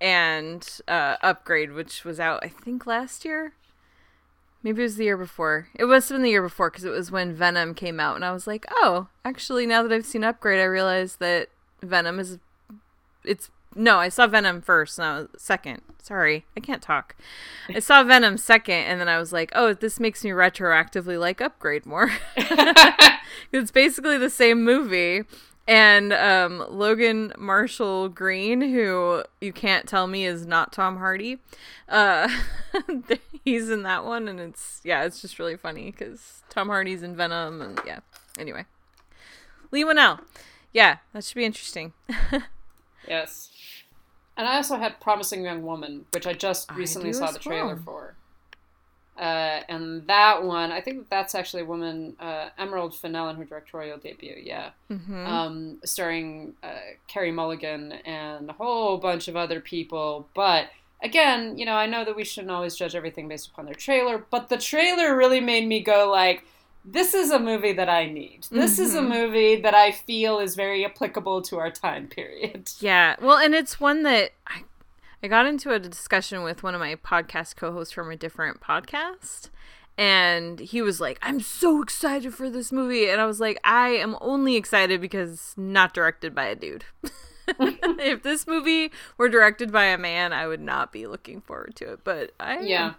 and uh, Upgrade, which was out I think last year. Maybe it was the year before. It must have been the year before because it was when Venom came out, and I was like, oh, actually, now that I've seen Upgrade, I realize that Venom is. It's no, I saw Venom first, and I was second. Sorry, I can't talk. I saw Venom second, and then I was like, oh, this makes me retroactively like Upgrade more. <laughs> <laughs> it's basically the same movie. And um, Logan Marshall Green, who you can't tell me is not Tom Hardy, uh, <laughs> he's in that one, and it's yeah, it's just really funny because Tom Hardy's in Venom, and yeah. Anyway, Leigh Whannell, yeah, that should be interesting. Yes. And I also had Promising Young Woman, which I just recently do saw the trailer well. for. Uh, and that one, I think that's actually a woman, uh, Emerald Fennell in her directorial debut, yeah. Mm-hmm. Um, starring uh, Carey Mulligan and a whole bunch of other people. But again, you know, I know that we shouldn't always judge everything based upon their trailer, but the trailer really made me go like, this is a movie that I need. This is a Mm-hmm. movie that I feel is very applicable to our time period. <laughs> Yeah, well, and it's one that I I got into a discussion with one of my podcast co-hosts from a different podcast, and he was like, "I'm so excited for this movie," and I was like, "I am only excited because it's not directed by a dude." <laughs> <laughs> if this movie were directed by a man, I would not be looking forward to it. But I. Yeah.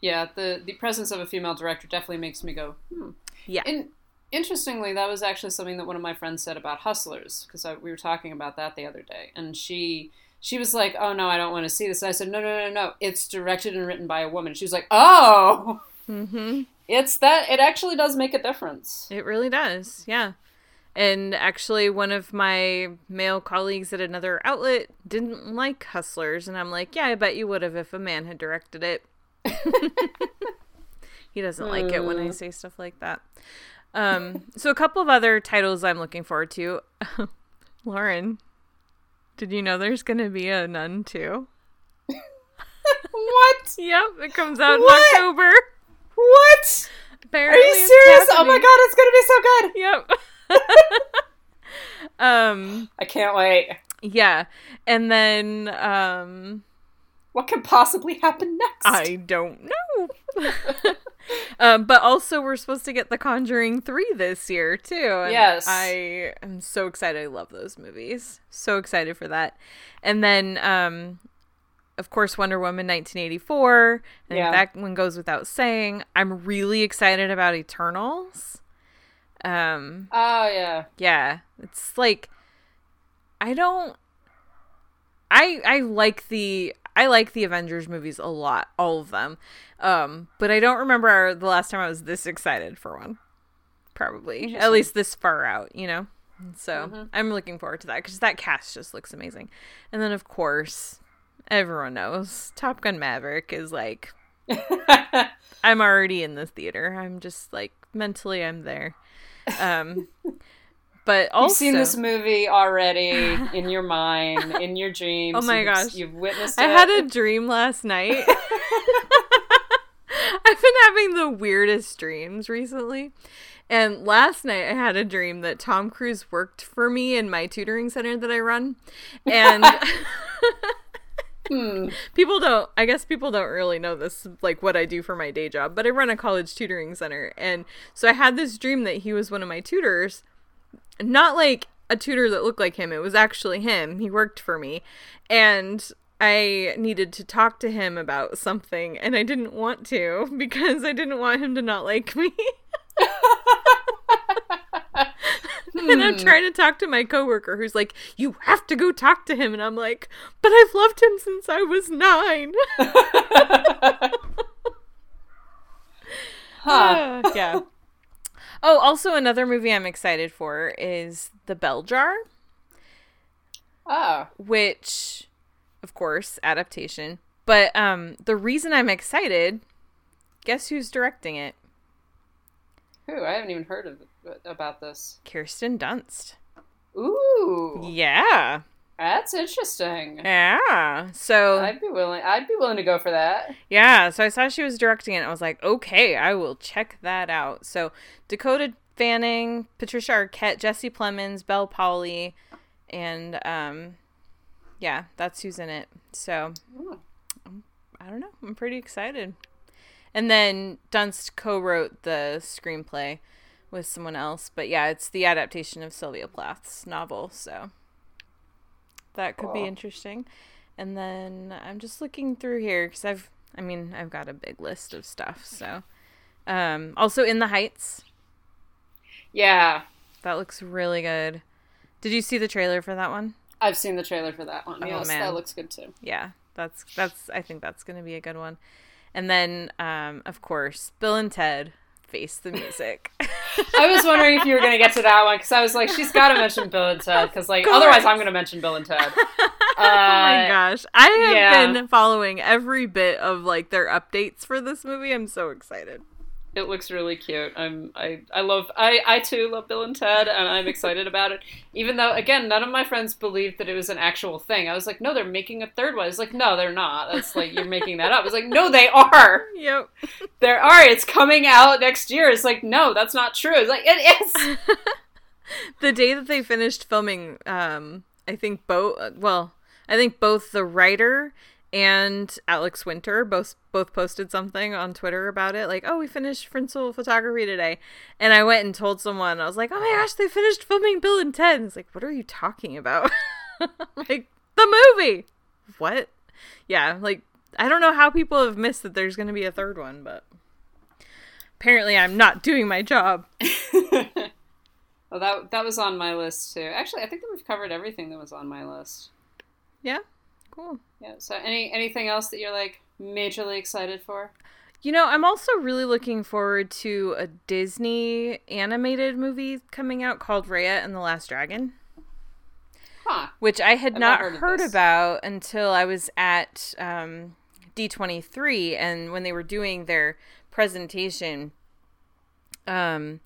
Yeah, the the presence of a female director definitely makes me go, hmm. Yeah. And interestingly, that was actually something that one of my friends said about Hustlers because we were talking about that the other day, and she she was like, "Oh no, I don't want to see this." And I said, "No, no, no, no, it's directed and written by a woman." She was like, "Oh, Mm-hmm. it's that. It actually does make a difference." It really does. Yeah. And actually, one of my male colleagues at another outlet didn't like Hustlers, and I'm like, yeah, I bet you would have if a man had directed it. <laughs> he doesn't like it when I say stuff like that. Um, so a couple of other titles I'm looking forward to. <laughs> Lauren, did you know there's going to be a Nun too? What? <laughs> Yep, it comes out What? in October. What? Apparently Are you serious? Oh my god, it's gonna be so good. Yep. um, I can't wait. yeah, and then um, What can possibly happen next? I don't know. <laughs> um, but also, we're supposed to get The Conjuring 3 this year, too. and Yes. I am so excited. I love those movies. So excited for that. And then, um, of course, Wonder Woman 1984. I think Yeah. that one goes without saying. I'm really excited about Eternals. Um, Oh yeah. yeah, it's like I don't I I like the I like the Avengers movies a lot, all of them. Um, but I don't remember the last time I was this excited for one. Probably. At least this far out, you know. So, I'm looking forward to that cuz that cast just looks amazing. And then of course, everyone knows Top Gun Maverick is like <laughs> I'm already in the theater. I'm just like mentally I'm there. Um <laughs> but also You've seen this movie already <laughs> in your mind, in your dreams. Oh my You've- gosh. You've witnessed it. I it. had a dream last night. <laughs> I've been having the weirdest dreams recently. And last night I had a dream that Tom Cruise worked for me in my tutoring center that I run. And <laughs> hmm. people don't I guess people don't really know this like what I do for my day job, but I run a college tutoring center. And so I had this dream that he was one of my tutors not like a tutor that looked like him. It was actually him. He worked for me. And I needed to talk to him about something and I didn't want to <laughs> because I didn't want him to not like me. <laughs> and I'm trying to talk to my coworker who's like, "You have to go talk to him." And I'm like, "But I've loved him since I was 9." <laughs> Huh. Uh, yeah. Oh, also another movie I'm excited for is The Bell Jar. Oh. which of course adaptation but um the reason i'm excited guess who's directing it Who? I haven't even heard of about this. kirsten dunst Ooh. yeah That's interesting. yeah so I'd be willing I'd be willing to go for that. yeah so i saw she was directing it and i was like okay i will check that out so dakota fanning patricia arquette jesse plemons Bel Powley, and um yeah that's who's in it so Ooh. I don't know. I'm pretty excited. And then Dunst co-wrote the screenplay with someone else, but yeah, it's the adaptation of Sylvia Plath's novel, so that could be interesting. And then I'm just looking through here because I've, I mean, I've got a big list of stuff. So, um, also in the Heights, Yeah. that looks really good. Did you see the trailer for that one? I've seen the trailer for that one. Oh, yes, man. that looks good too. yeah that's that's i think that's gonna be a good one and then um of course bill and ted face the music. I was wondering if you were going to get to that one because I was like, she's got to mention Bill and Ted because, like, otherwise I'm going to mention Bill and Ted. <laughs> Uh, oh my gosh. I have yeah. been following every bit of like their updates for this movie. I'm so excited It looks really cute. I'm I I love I I too love Bill and Ted and I'm excited about it. Even though again, none of my friends believed that it was an actual thing. I was like, no, they're making a third one. It's like, no, they're not. That's like you're making that up. It's like, no, they are. <laughs> yep There are. It's coming out next year. It's like, no, that's not true. It's like it is. <laughs> the day that they finished filming um i think both well i think both the writer and alex winter both both posted something on twitter about it like oh we finished principal photography today. And i went and told someone i was like oh my gosh they finished filming bill and ted and it's like what are you talking about? <laughs> Like the movie! What? Yeah like i don't know how people have missed that there's going to be a third one but apparently i'm not doing my job. <laughs> Well, that that was on my list too. Actually, I think that we've covered everything that was on my list. yeah cool Yeah. So any anything else that you're like majorly excited for? You know, I'm also really looking forward to a Disney animated movie coming out called Raya and the Last Dragon. Huh. which I had I've not heard heard about until I was at um, D23 and when they were doing their presentation. Um,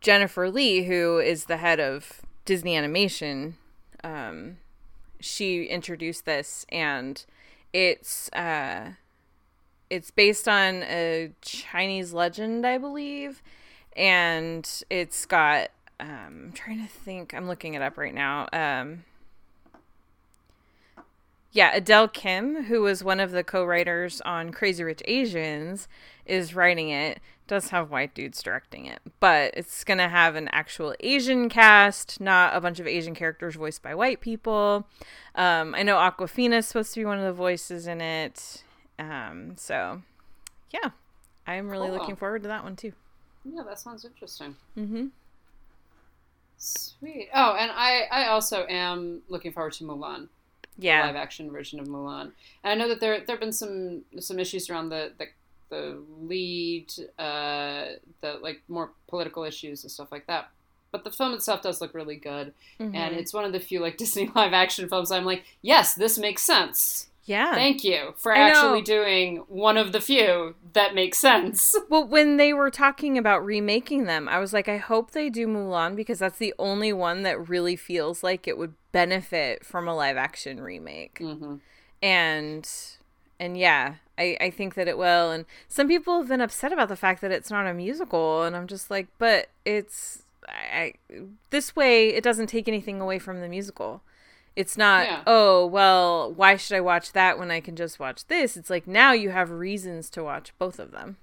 Jennifer Lee, who is the head of Disney Animation, um, she introduced this, and it's uh, it's based on a Chinese legend, I believe, and it's got um, I'm trying to think. I'm looking it up right now. Um, yeah, Adele Lim, who was one of the co-writers on Crazy Rich Asians, is writing it. Does have white dudes directing it, but it's gonna have an actual Asian cast, not a bunch of Asian characters voiced by white people. Um, I know Awkwafina is supposed to be one of the voices in it. Um, so, yeah, I'm really Cool. looking forward to that one too. Yeah, that sounds interesting. Mm-hmm. Sweet. Oh, and I, I also am looking forward to Mulan, Yeah. live action version of Mulan. And I know that there there have been some some issues around the the, the lead, uh, the like more political issues and stuff like that. But the film itself does look really good, Mm-hmm. and it's one of the few like <laughs> Disney live action films I'm like, yes, this makes sense. Yeah. Thank you for actually doing one of the few that makes sense. <laughs> Well, when they were talking about remaking them, I was like, I hope they do Mulan because that's the only one that really feels like it would benefit from a live action remake. hmm And and yeah, I, I think that it will. And some people have been upset about the fact that it's not a musical, and I'm just like, but it's I this way it doesn't take anything away from the musical. It's not, Yeah. oh, well, why should I watch that when I can just watch this? It's like now you have reasons to watch both of them.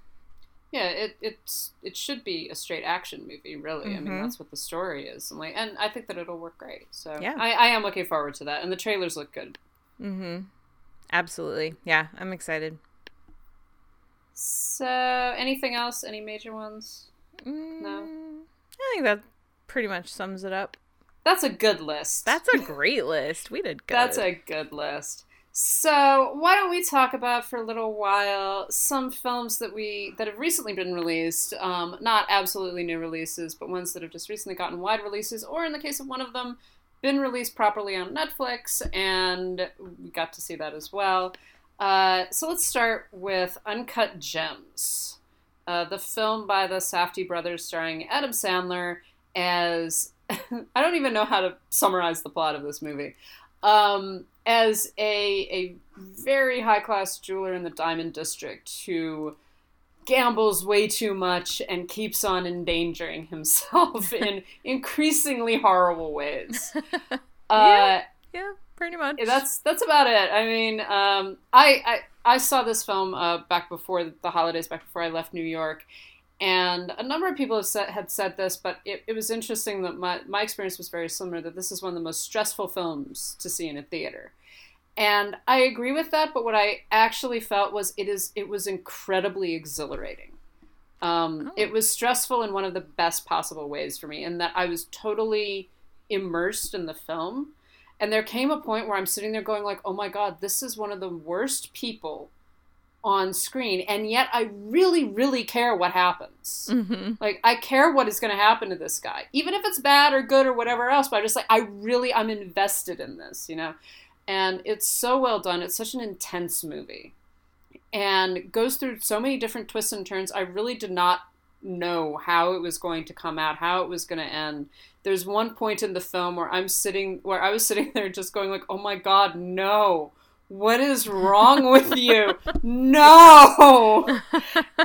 Yeah, it it's it should be a straight action movie, really. I mean, Mhm. that's what the story is, and like, and I think that it'll work great. So Yeah. I, I am looking forward to that, and the trailers look good. Mm-hmm. Absolutely. Yeah, I'm excited. So, anything else? Any major ones? No. Mm, I think that pretty much sums it up. That's a good list. That's a <laughs> great list. We did good. That's a good list. So, why don't we talk about for a little while some films that we that have recently been released? Um, not absolutely new releases, but ones that have just recently gotten wide releases, or in the case of one of them, been released properly on Netflix, and we got to see that as well. Uh, so let's start with Uncut Gems, uh, the film by the Safdie brothers, starring Adam Sandler as <laughs> I don't even know how to summarize the plot of this movie. Um, as a a very high class jeweler in the Diamond District who gambles way too much and keeps on endangering himself <laughs> in increasingly horrible ways. <laughs> Uh, Yeah. yeah, pretty much. that's that's about it. I mean, um, I, I I saw this film uh, back before the holidays, back before I left New York, and a number of people have said, had said this, but it, it was interesting that my my experience was very similar. That this is one of the most stressful films to see in a theater, and I agree with that. But what I actually felt was it is it was incredibly exhilarating. Um, Oh. It was stressful in one of the best possible ways for me, in that I was totally immersed in the film. And there came a point where I'm sitting there going like, "Oh my god, this is one of the worst people on screen." And yet I really really care what happens. hmm Like I care what is going to happen to this guy. Even if it's bad or good or whatever else, but I'm just like I really I'm invested in this, you know. And it's so well done. It's such an intense movie. And goes through so many different twists and turns. I really did not know how it was going to come out, how it was going to end. There's one point in the film where I'm sitting where I was sitting <laughs> there just going like, "Oh my god, no. What is wrong with you? No."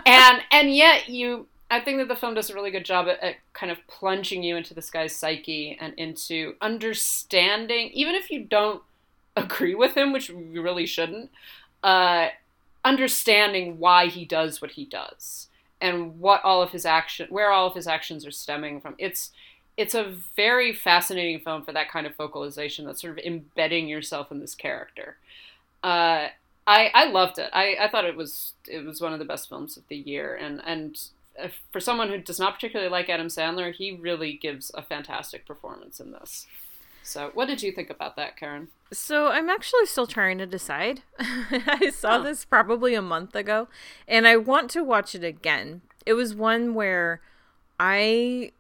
and and yet you I think that the film does a really good job at, at kind of plunging you into this guy's psyche and into understanding, even if you don't agree with him, which you really shouldn't, uh, understanding why he does what he does and what all of his action, where all of his actions are stemming from. It's it's a very fascinating film for that kind of focalization That's sort of embedding yourself in this character. Uh, I I loved it. I, I thought it was it was one of the best films of the year, and and uh, for someone who does not particularly like Adam Sandler, he really gives a fantastic performance in this. So, what did you think about that, Karen? So I'm actually still trying to decide. <laughs> I saw this probably a month ago and I want to watch it again. It was one where I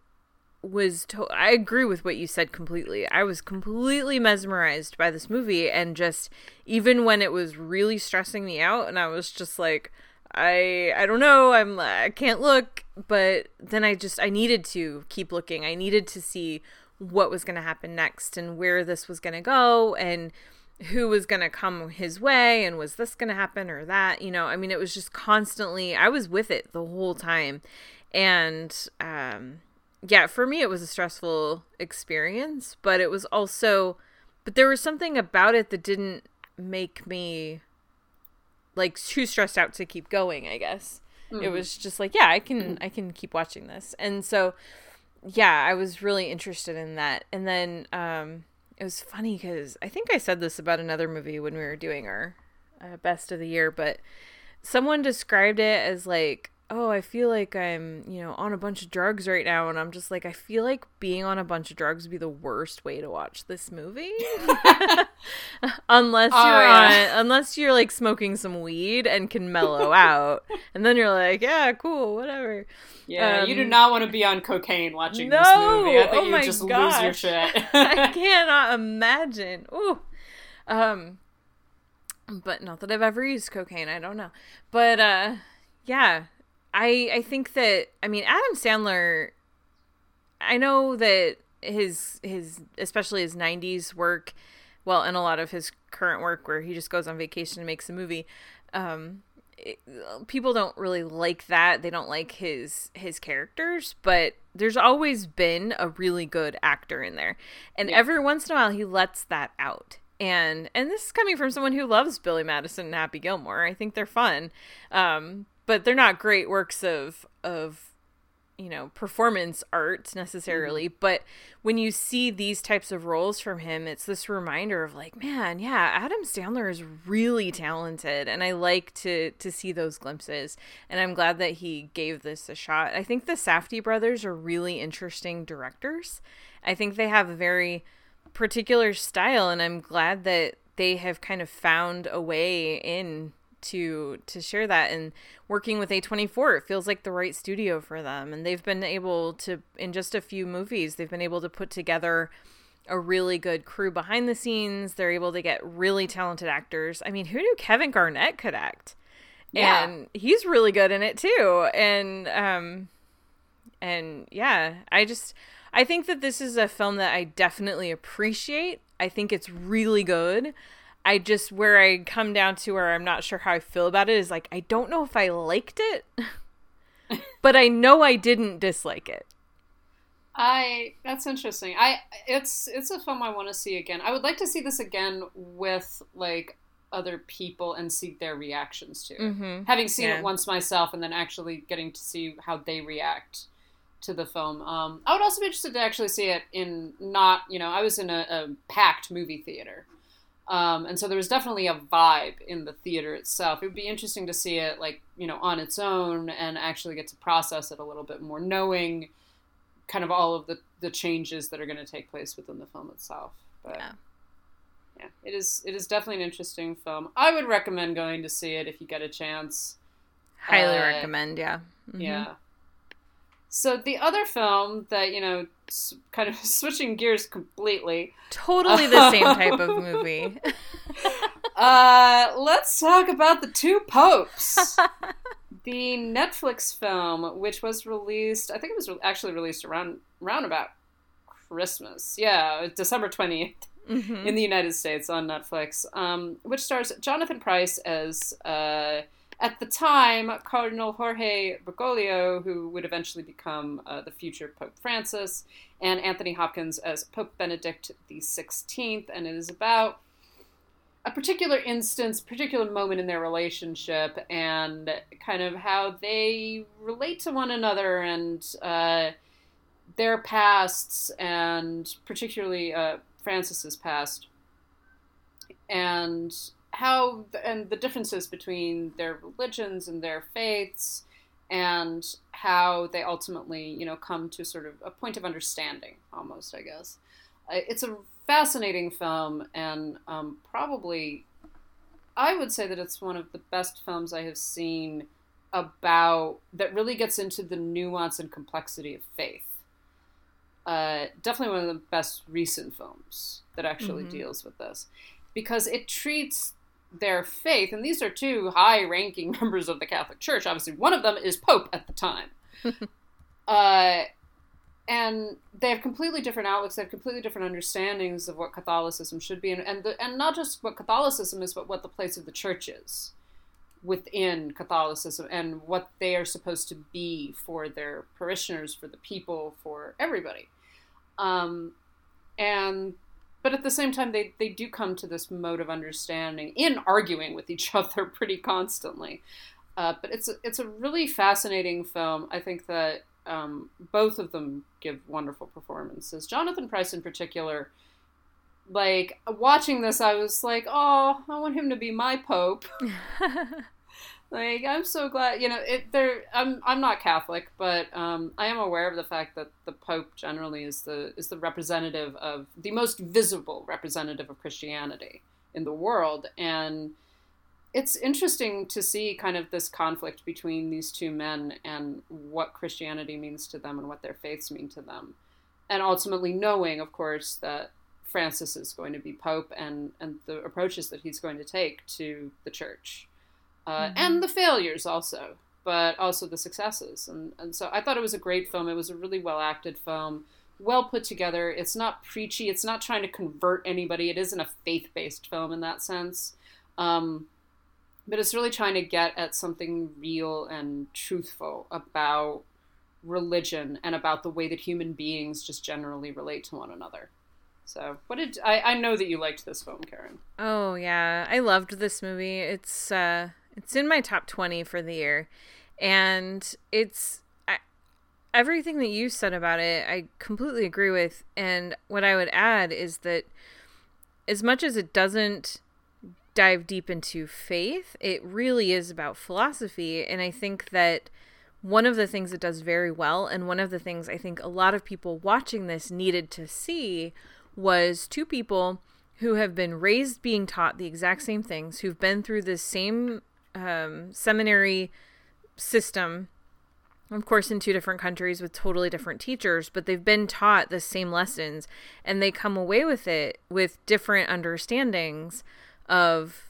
was to- I agree with what you said completely. I was completely mesmerized by this movie and just even when it was really stressing me out and I was just like I I don't know, I'm I can't look, but then I just I needed to keep looking. I needed to see what was going to happen next and where this was going to go and who was going to come his way and was this going to happen or that you know i mean it was just constantly i was with it the whole time and um yeah for me it was a stressful experience but it was also but there was something about it that didn't make me like too stressed out to keep going i guess. It was just like yeah i can i can keep watching this. And so yeah, I was really interested in that. And then um, it was funny because I think I said this about another movie when we were doing our uh, best of the year, but someone described it as like, oh, I feel like I'm, you know, on a bunch of drugs right now. And I'm just like, I feel like being on a bunch of drugs would be the worst way to watch this movie. <laughs> <laughs> unless Oh, you're yeah. on, unless you're like smoking some weed and can mellow <laughs> out. And then you're like, yeah, cool, whatever. Yeah, you do Um, not want to be on cocaine watching this movie. I think Oh you my just lose your shit. I cannot imagine. Ooh. Um but not that I've ever used cocaine, I don't know. But uh yeah. I I think that I mean Adam Sandler I know that his his especially his 90s work well and a lot of his current work where he just goes on vacation and makes a movie um it- people don't really like that. They don't like his his characters but there's always been a really good actor in there. And every once in a while he lets that out. And and this is coming from someone who loves billy madison and happy gilmore. I think they're fun. Um but they're not great works of of you know performance art necessarily mm-hmm. but when you see these types of roles from him it's this reminder of like man yeah adam sandler is really talented and i like to to see those glimpses and i'm glad that he gave this a shot. I think the Safdie brothers are really interesting directors. I think they have a very particular style and i'm glad that they have kind of found a way in to to share that. And working with A24 it feels like the right studio for them. And they've been able to in just a few movies they've been able to put together a really good crew behind the scenes. They're able to get really talented actors. I mean who knew kevin garnett could act? Yeah. and he's really good in it too. And um and yeah i just i think that this is a film that i definitely appreciate. I think it's really good i just where i come down to where i'm not sure how i feel about it is like i don't know if i liked it <laughs> but i know i didn't dislike it I that's interesting. I it's it's a film I want to see again. I would like to see this again with like other people and see their reactions to it. Mhm. Having seen Yeah. it once myself and then actually getting to see how they react to the film. Um, I would also be interested to actually see it in not you know I was in a, a packed movie theater. Um, and so there was definitely a vibe in the theater itself. It would be interesting to see it like you know on its own and actually get to process it a little bit more, knowing kind of all of the, the changes that are going to take place within the film itself. But Yeah. yeah, it is it is definitely an interesting film. I would recommend going to see it if you get a chance. highly Uh, recommend yeah Mhm. Yeah. So the other film that you know, kind of <laughs> switching gears completely. totally the same type of <laughs> movie Uh, let's talk about the two popes. <laughs> the Netflix film, which was released, I think it was re- actually released around around about Christmas. Yeah, December twentieth Mhm. in the United States on Netflix, um, which stars Jonathan Pryce as, uh, at the time, Cardinal Jorge Bergoglio, who would eventually become uh, the future Pope Francis, and Anthony Hopkins as Pope Benedict XVI. And it is about a particular instance, particular moment in their relationship, and kind of how they relate to one another and uh, their pasts, and particularly uh, Francis's past, and how and the differences between their religions and their faiths, and how they ultimately, you know, come to sort of a point of understanding, almost, I guess. It's a fascinating film, and um, probably, I would say that it's one of the best films I have seen about that really gets into the nuance and complexity of faith. Uh, definitely one of the best recent films that actually Mm-hmm. deals with this because it treats their faith, and these are two high ranking <laughs> members of the Catholic Church. Obviously, one of them is Pope at the time. <laughs> uh, and they have completely different outlooks. They have completely different understandings of what Catholicism should be, and and, the, and not just what Catholicism is, but what the place of the church is within Catholicism and what they are supposed to be for their parishioners, for the people, for everybody. Um, and but at the same time, they they do come to this mode of understanding in arguing with each <laughs> other pretty constantly. Uh, but it's a, it's a really fascinating film. I think that um, both of them give wonderful performances. Jonathan Pryce, in particular, like watching this, I was like, oh, I want him to be my pope. <laughs> <laughs> like I'm so glad, you know, it. There, I'm I'm not Catholic, but um, I am aware of the fact that the Pope generally is the is the representative of the most visible representative of Christianity in the world, and it's interesting to see kind of this conflict between these two men and what Christianity means to them and what their faiths mean to them, and ultimately knowing, of course, that Francis is going to be Pope and and the approaches that he's going to take to the Church, uh, and the failures also, but also the successes, and and so I thought it was a great film. It was a really well acted film. Well put together. It's not preachy. It's not trying to convert anybody. It isn't a faith based film in that sense. Um, but it's really trying to get at something real and truthful about religion and about the way that human beings just generally relate to one another. So, what did I, I know that you liked this film, Karen? Oh yeah, I loved this movie. It's uh it's in my top 20 for the year. And it's I, everything that you said about it, I completely agree with. And what I would add is that as much as it doesn't dive deep into faith, it really is about philosophy and I think that one of the things it does very well and one of the things I think a lot of people watching this needed to see was two people who have been raised being taught the exact same things, who've been through the same um, seminary system, of course, in two different countries with totally different teachers, but they've been taught the same lessons and they come away with it with different understandings of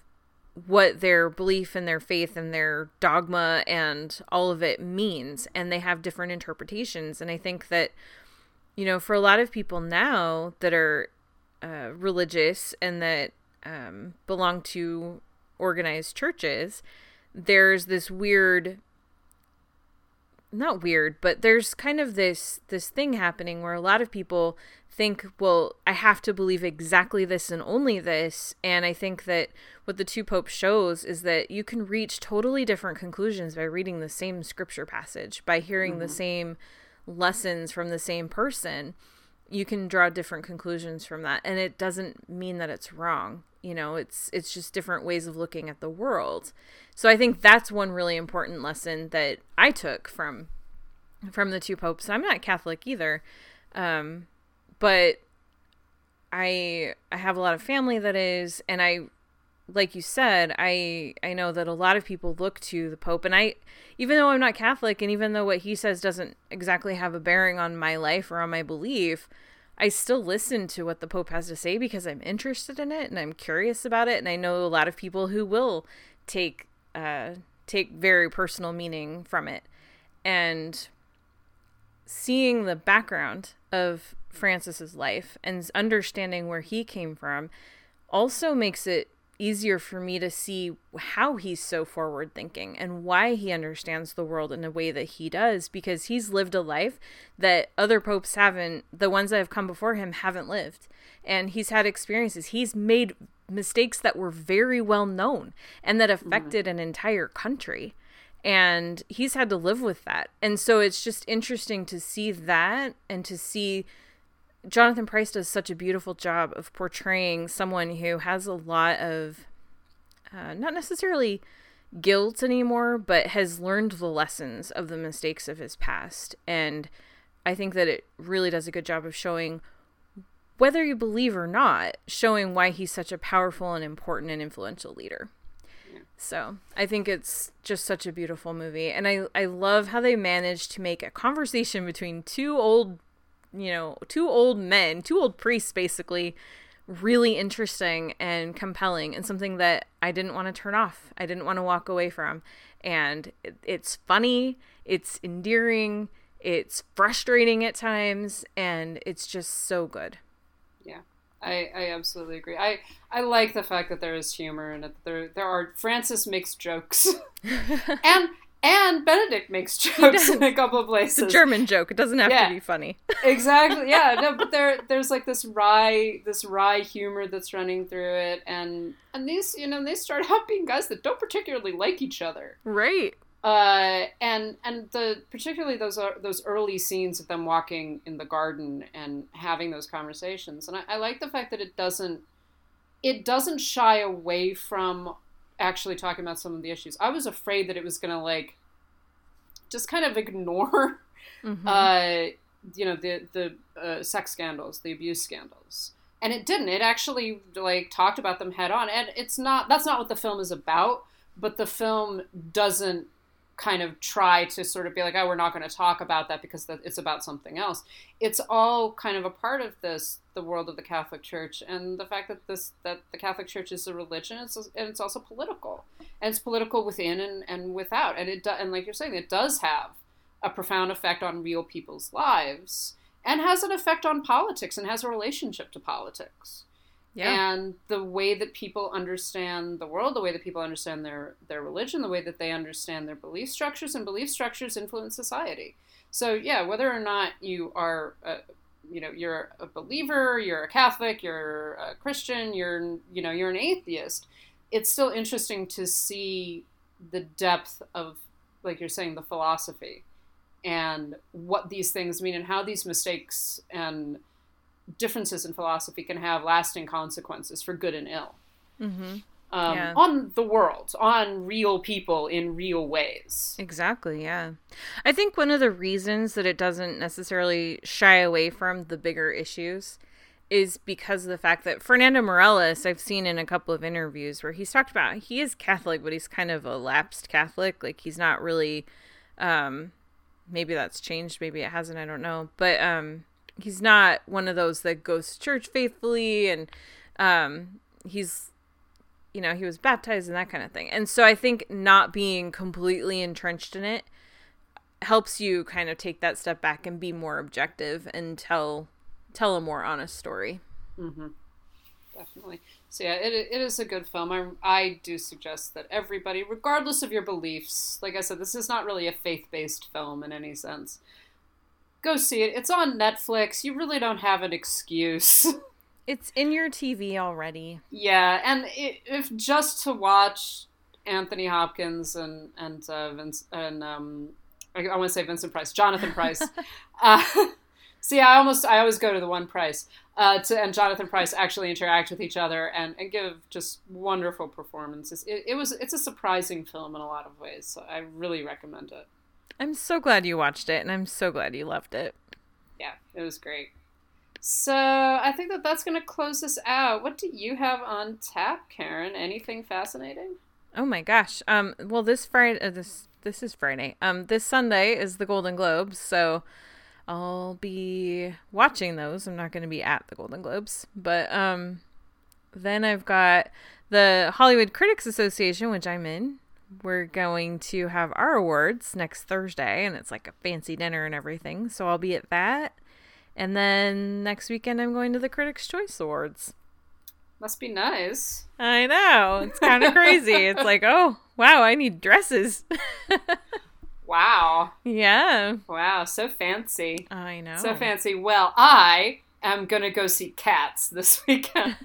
what their belief and their faith and their dogma and all of it means. And they have different interpretations. And I think that you know, for a lot of people now that are uh, religious and that um, belong to organized churches, there's this weird not weird but there's kind of this this thing happening where a lot of people think well i have to believe exactly this and only this and i think that what the two popes shows is that you can reach totally different conclusions by reading the same scripture passage by hearing the mm-hmm. same lessons from the same person, you can draw different conclusions from that. And it doesn't mean that it's wrong. You know, it's it's just different ways of looking at the world. So I think that's one really important lesson that I took from from the two popes. I'm not Catholic either. Um, but I I have a lot of family that is and I like you said, I I know that a lot of people look to the Pope, and I, even though I'm not Catholic, and even though what he says doesn't exactly have a bearing on my life or on my belief, I still listen to what the Pope has to say because I'm interested in it and I'm curious about it, and I know a lot of people who will take uh, take very personal meaning from it, and seeing the background of Francis's life and understanding where he came from also makes it easier for me to see how he's so forward thinking and why he understands the world in a way that he does because he's lived a life that other popes haven't the ones that have come before him haven't lived. And he's had experiences. He's made mistakes that were very well known and that mm-hmm. affected an entire country. And he's had to live with that. And so it's just interesting to see that and to see Jonathan Pryce does such a beautiful job of portraying someone who has a lot of uh, not necessarily guilt anymore, but has learned the lessons of the mistakes of his past. And I think that it really does a good job of showing whether you believe or not, showing why he's such a powerful and important and influential leader. So I think it's just such a beautiful movie, and I I love how they managed to make a conversation between two old, you know, two old men, two old priests, basically, really interesting and compelling, and something that I didn't want to turn off. I didn't want to walk away from, and it's funny, it's endearing, it's frustrating at times, and it's just so good. Yeah. I, I absolutely agree. I, I like the fact that there is humor and that there there are Francis makes jokes, <laughs> and and Benedict makes <laughs> jokes in a couple of places. It's a German joke. It doesn't have Yeah. to be funny. <laughs> exactly. Yeah. No, but there there's like this wry this wry humor that's running through it, and and these you know they start <laughs> out being guys that don't particularly like each other. Right. Uh, and and the particularly those are those early scenes of them walking in the garden and having those conversations, and I, I like the fact that it doesn't it doesn't shy away from actually talking about some of the issues. I was afraid that it was gonna like just kind of ignore Mhm. uh, you know the the uh, sex scandals, the abuse scandals, and it didn't. It actually like talked about them head on, and it's not that's not what the film is about. But the film doesn't kind of try to sort of be like, oh, we're not going to talk about that because it's about something else. It's all kind of a part of this, the world of the Catholic Church, and the fact that this that the Catholic Church is a religion, it's, and it's also political, and it's political within and, and without, and it do, and like you're saying, it does have a profound effect on real people's lives, and has an effect on politics, and has a relationship to politics Yeah. and the way that people understand the world, the way that people understand their their religion, the way that they understand their belief structures, and belief structures influence society. So yeah, whether or not you are, a, you know, you're a believer, you're a Catholic, you're a Christian, you're you know you're an atheist, it's still interesting to see the depth of, like you're saying, the philosophy, and what these things mean, and how these mistakes and differences in philosophy can have lasting consequences for good and ill Mm-hmm. um, Yeah. on the world, on real people in real ways. Exactly, yeah. I think one of the reasons that it doesn't necessarily shy away from the bigger issues is because of the fact that Fernando Meirelles, I've seen in a couple of interviews where he's talked about he is Catholic, but he's kind of a lapsed Catholic. Like he's not really um maybe that's changed, maybe it hasn't, I don't know. But um he's not one of those that goes to church faithfully and um he's you know, he was baptized and that kind of thing. And so I think not being completely entrenched in it helps you kind of take that step back and be more objective and tell tell a more honest story. Definitely. So yeah, it, it is a good film. I, I do suggest that everybody, regardless of your beliefs, like I said, this is not really a faith based film in any sense. Go see it. It's on Netflix. You really don't have an excuse. <laughs> It's in your TV already. yeah, and i if just to watch Anthony Hopkins and and uh, Vince and um, I, I want to say Vincent Price, Jonathan <laughs> Pryce. uh, <laughs> see, I almost I always go to the one Price. Uh, to, and Jonathan Pryce actually interact with each other and, and give just wonderful performances. It, it was it's a surprising film in a lot of ways, so I really recommend it. I'm so glad you watched it and I'm so glad you loved it. Yeah, it was great. So I think that that's going to close us out. What do you have on tap, Karen? Anything fascinating? Oh my gosh. Um well this Friday uh, this this is Friday. Um this Sunday is the Golden Globes, so I'll be watching those. I'm not going to be at the Golden Globes, but um then I've got the Hollywood Critics Association, which I'm in. We're going to have our awards next Thursday, and it's like a fancy dinner and everything. So I'll be at that. And then next weekend, I'm going to the Critics' Choice Awards. Must be nice. I know. It's kind of crazy. It's <laughs> like, oh, wow, I need dresses. <laughs> Wow. yeah. Wow, so fancy. I know. So fancy. Well, I am going to go see Cats this <laughs> weekend.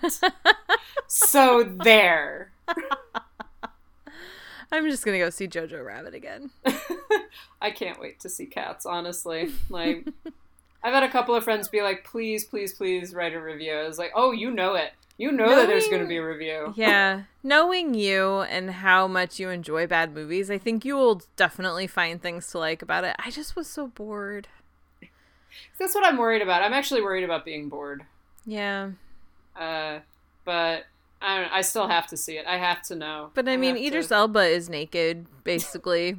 so there. I'm just going to go see Jojo Rabbit again. <laughs> I can't wait to see Cats, honestly. Like I've had a couple of friends be like, "Please, please, please write a review." I was like, "Oh, you know it. You know that there's going to be a review." <laughs> yeah. Knowing you and how much you enjoy bad movies, I think you will definitely find things to like about it. I just was so bored. That's what I'm worried about. I'm actually worried about being bored. Yeah. Uh, but I don't. I still have to see it. I have to know. But I mean, have Idris to- Elba is naked, basically,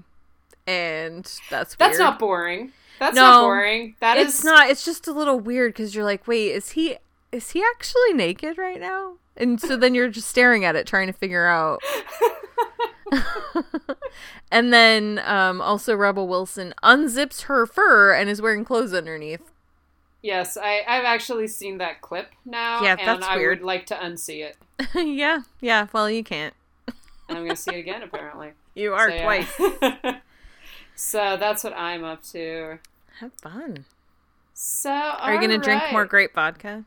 and that's weird. That's not boring. That's No, not boring. That is it's not. It's just a little weird because you're like, wait, is he is he actually naked right now? And so then you're just staring at it, trying to figure out. <laughs> and then um, also Rebel Wilson unzips her fur and is wearing clothes underneath. Yes, I, I've actually seen that clip now. Yeah, and that's I weird. would like to unsee it. <laughs> yeah, yeah. Well, you can't. I'm going to see it again, apparently. <laughs> You are So, yeah. twice. <laughs> so that's what I'm up to. Have fun. So, Are you gonna drink more grape vodka?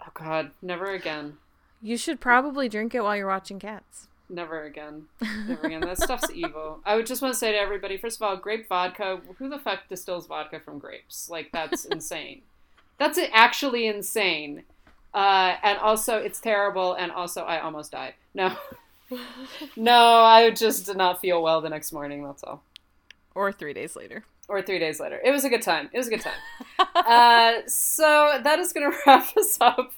Oh, God. Never again. You should probably drink it while you're watching Cats. Never again. Never again. That stuff's evil. I would just want to say to everybody first of all, grape vodka, who the fuck distills vodka from grapes? Like, that's insane. That's actually insane. Uh, and also, it's terrible, and also, I almost died. No. <laughs> no, I just did not feel well the next morning, that's all. Or three days later. Or three days later. It was a good time. It was a good time. uh, so that is going <laughs> to wrap us up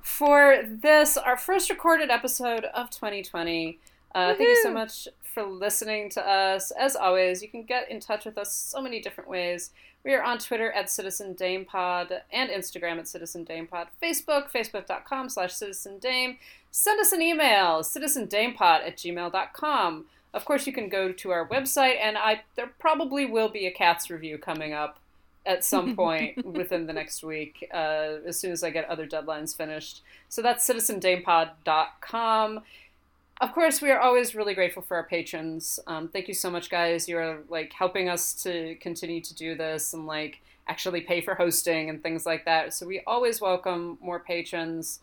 for this, our first recorded episode of 2020. Uh, thank you so much for listening to us. As always, you can get in touch with us so many different ways. We are on Twitter at Citizen Dame Pod and Instagram at Citizen Dame Pod. Facebook, facebook.com slash Citizen Dame. Send us an email, citizendamepod at gmail.com. Of course, you can go to our website, and I there probably will be a Cats review coming up at some <laughs> point within the next week, uh, as soon as I get other deadlines finished. So that's citizendamepod.com. Of course, we are always really grateful for our patrons. Um, thank you so much, guys. You're like helping us to continue to do this and like actually pay for hosting and things like that. So we always welcome more patrons.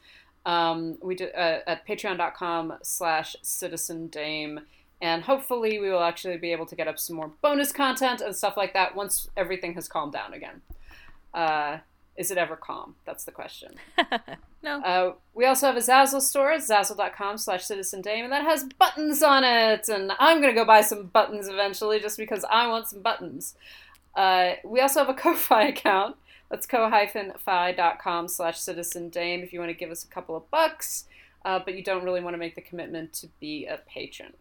Um, we do uh, at patreon.com slash citizen dame and hopefully we will actually be able to get up some more bonus content and stuff like that once everything has calmed down again uh, is it ever calm that's the question <laughs> No. uh, we also have a zazzle store at zazzle.com slash citizen dame and that has buttons on it and i'm going to go buy some buttons eventually just because i want some buttons uh, we also have a <laughs> ko-fi account that's ko-fi.com slash citizen dame if you want to give us a couple of bucks uh, but you don't really want to make the commitment to be a patron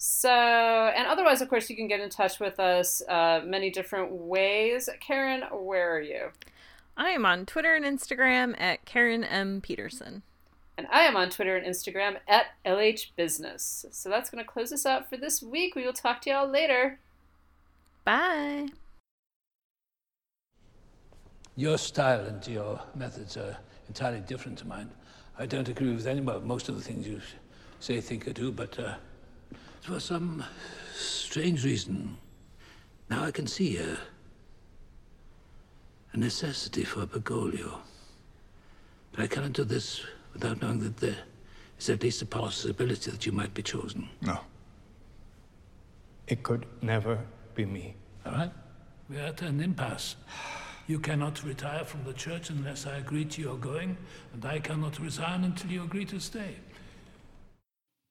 so, and otherwise, of course, you can get in touch with us uh, many different ways. Karen, where are you? I am on Twitter and Instagram at Karen M. Peterson. And I am on Twitter and Instagram at LH Business. So that's going to close us out for this week. We will talk to y'all later. Bye. Your style and your methods are entirely different to mine. I don't agree with any, well, most of the things you say, think, or do, but uh, for some strange reason, now I can see a, a necessity for Bergoglio. But I cannot do this without knowing that there is at least a possibility that you might be chosen. No. It could never be me. All right? We're at an impasse. You cannot retire from the church unless I agree to your going, and I cannot resign until you agree to stay.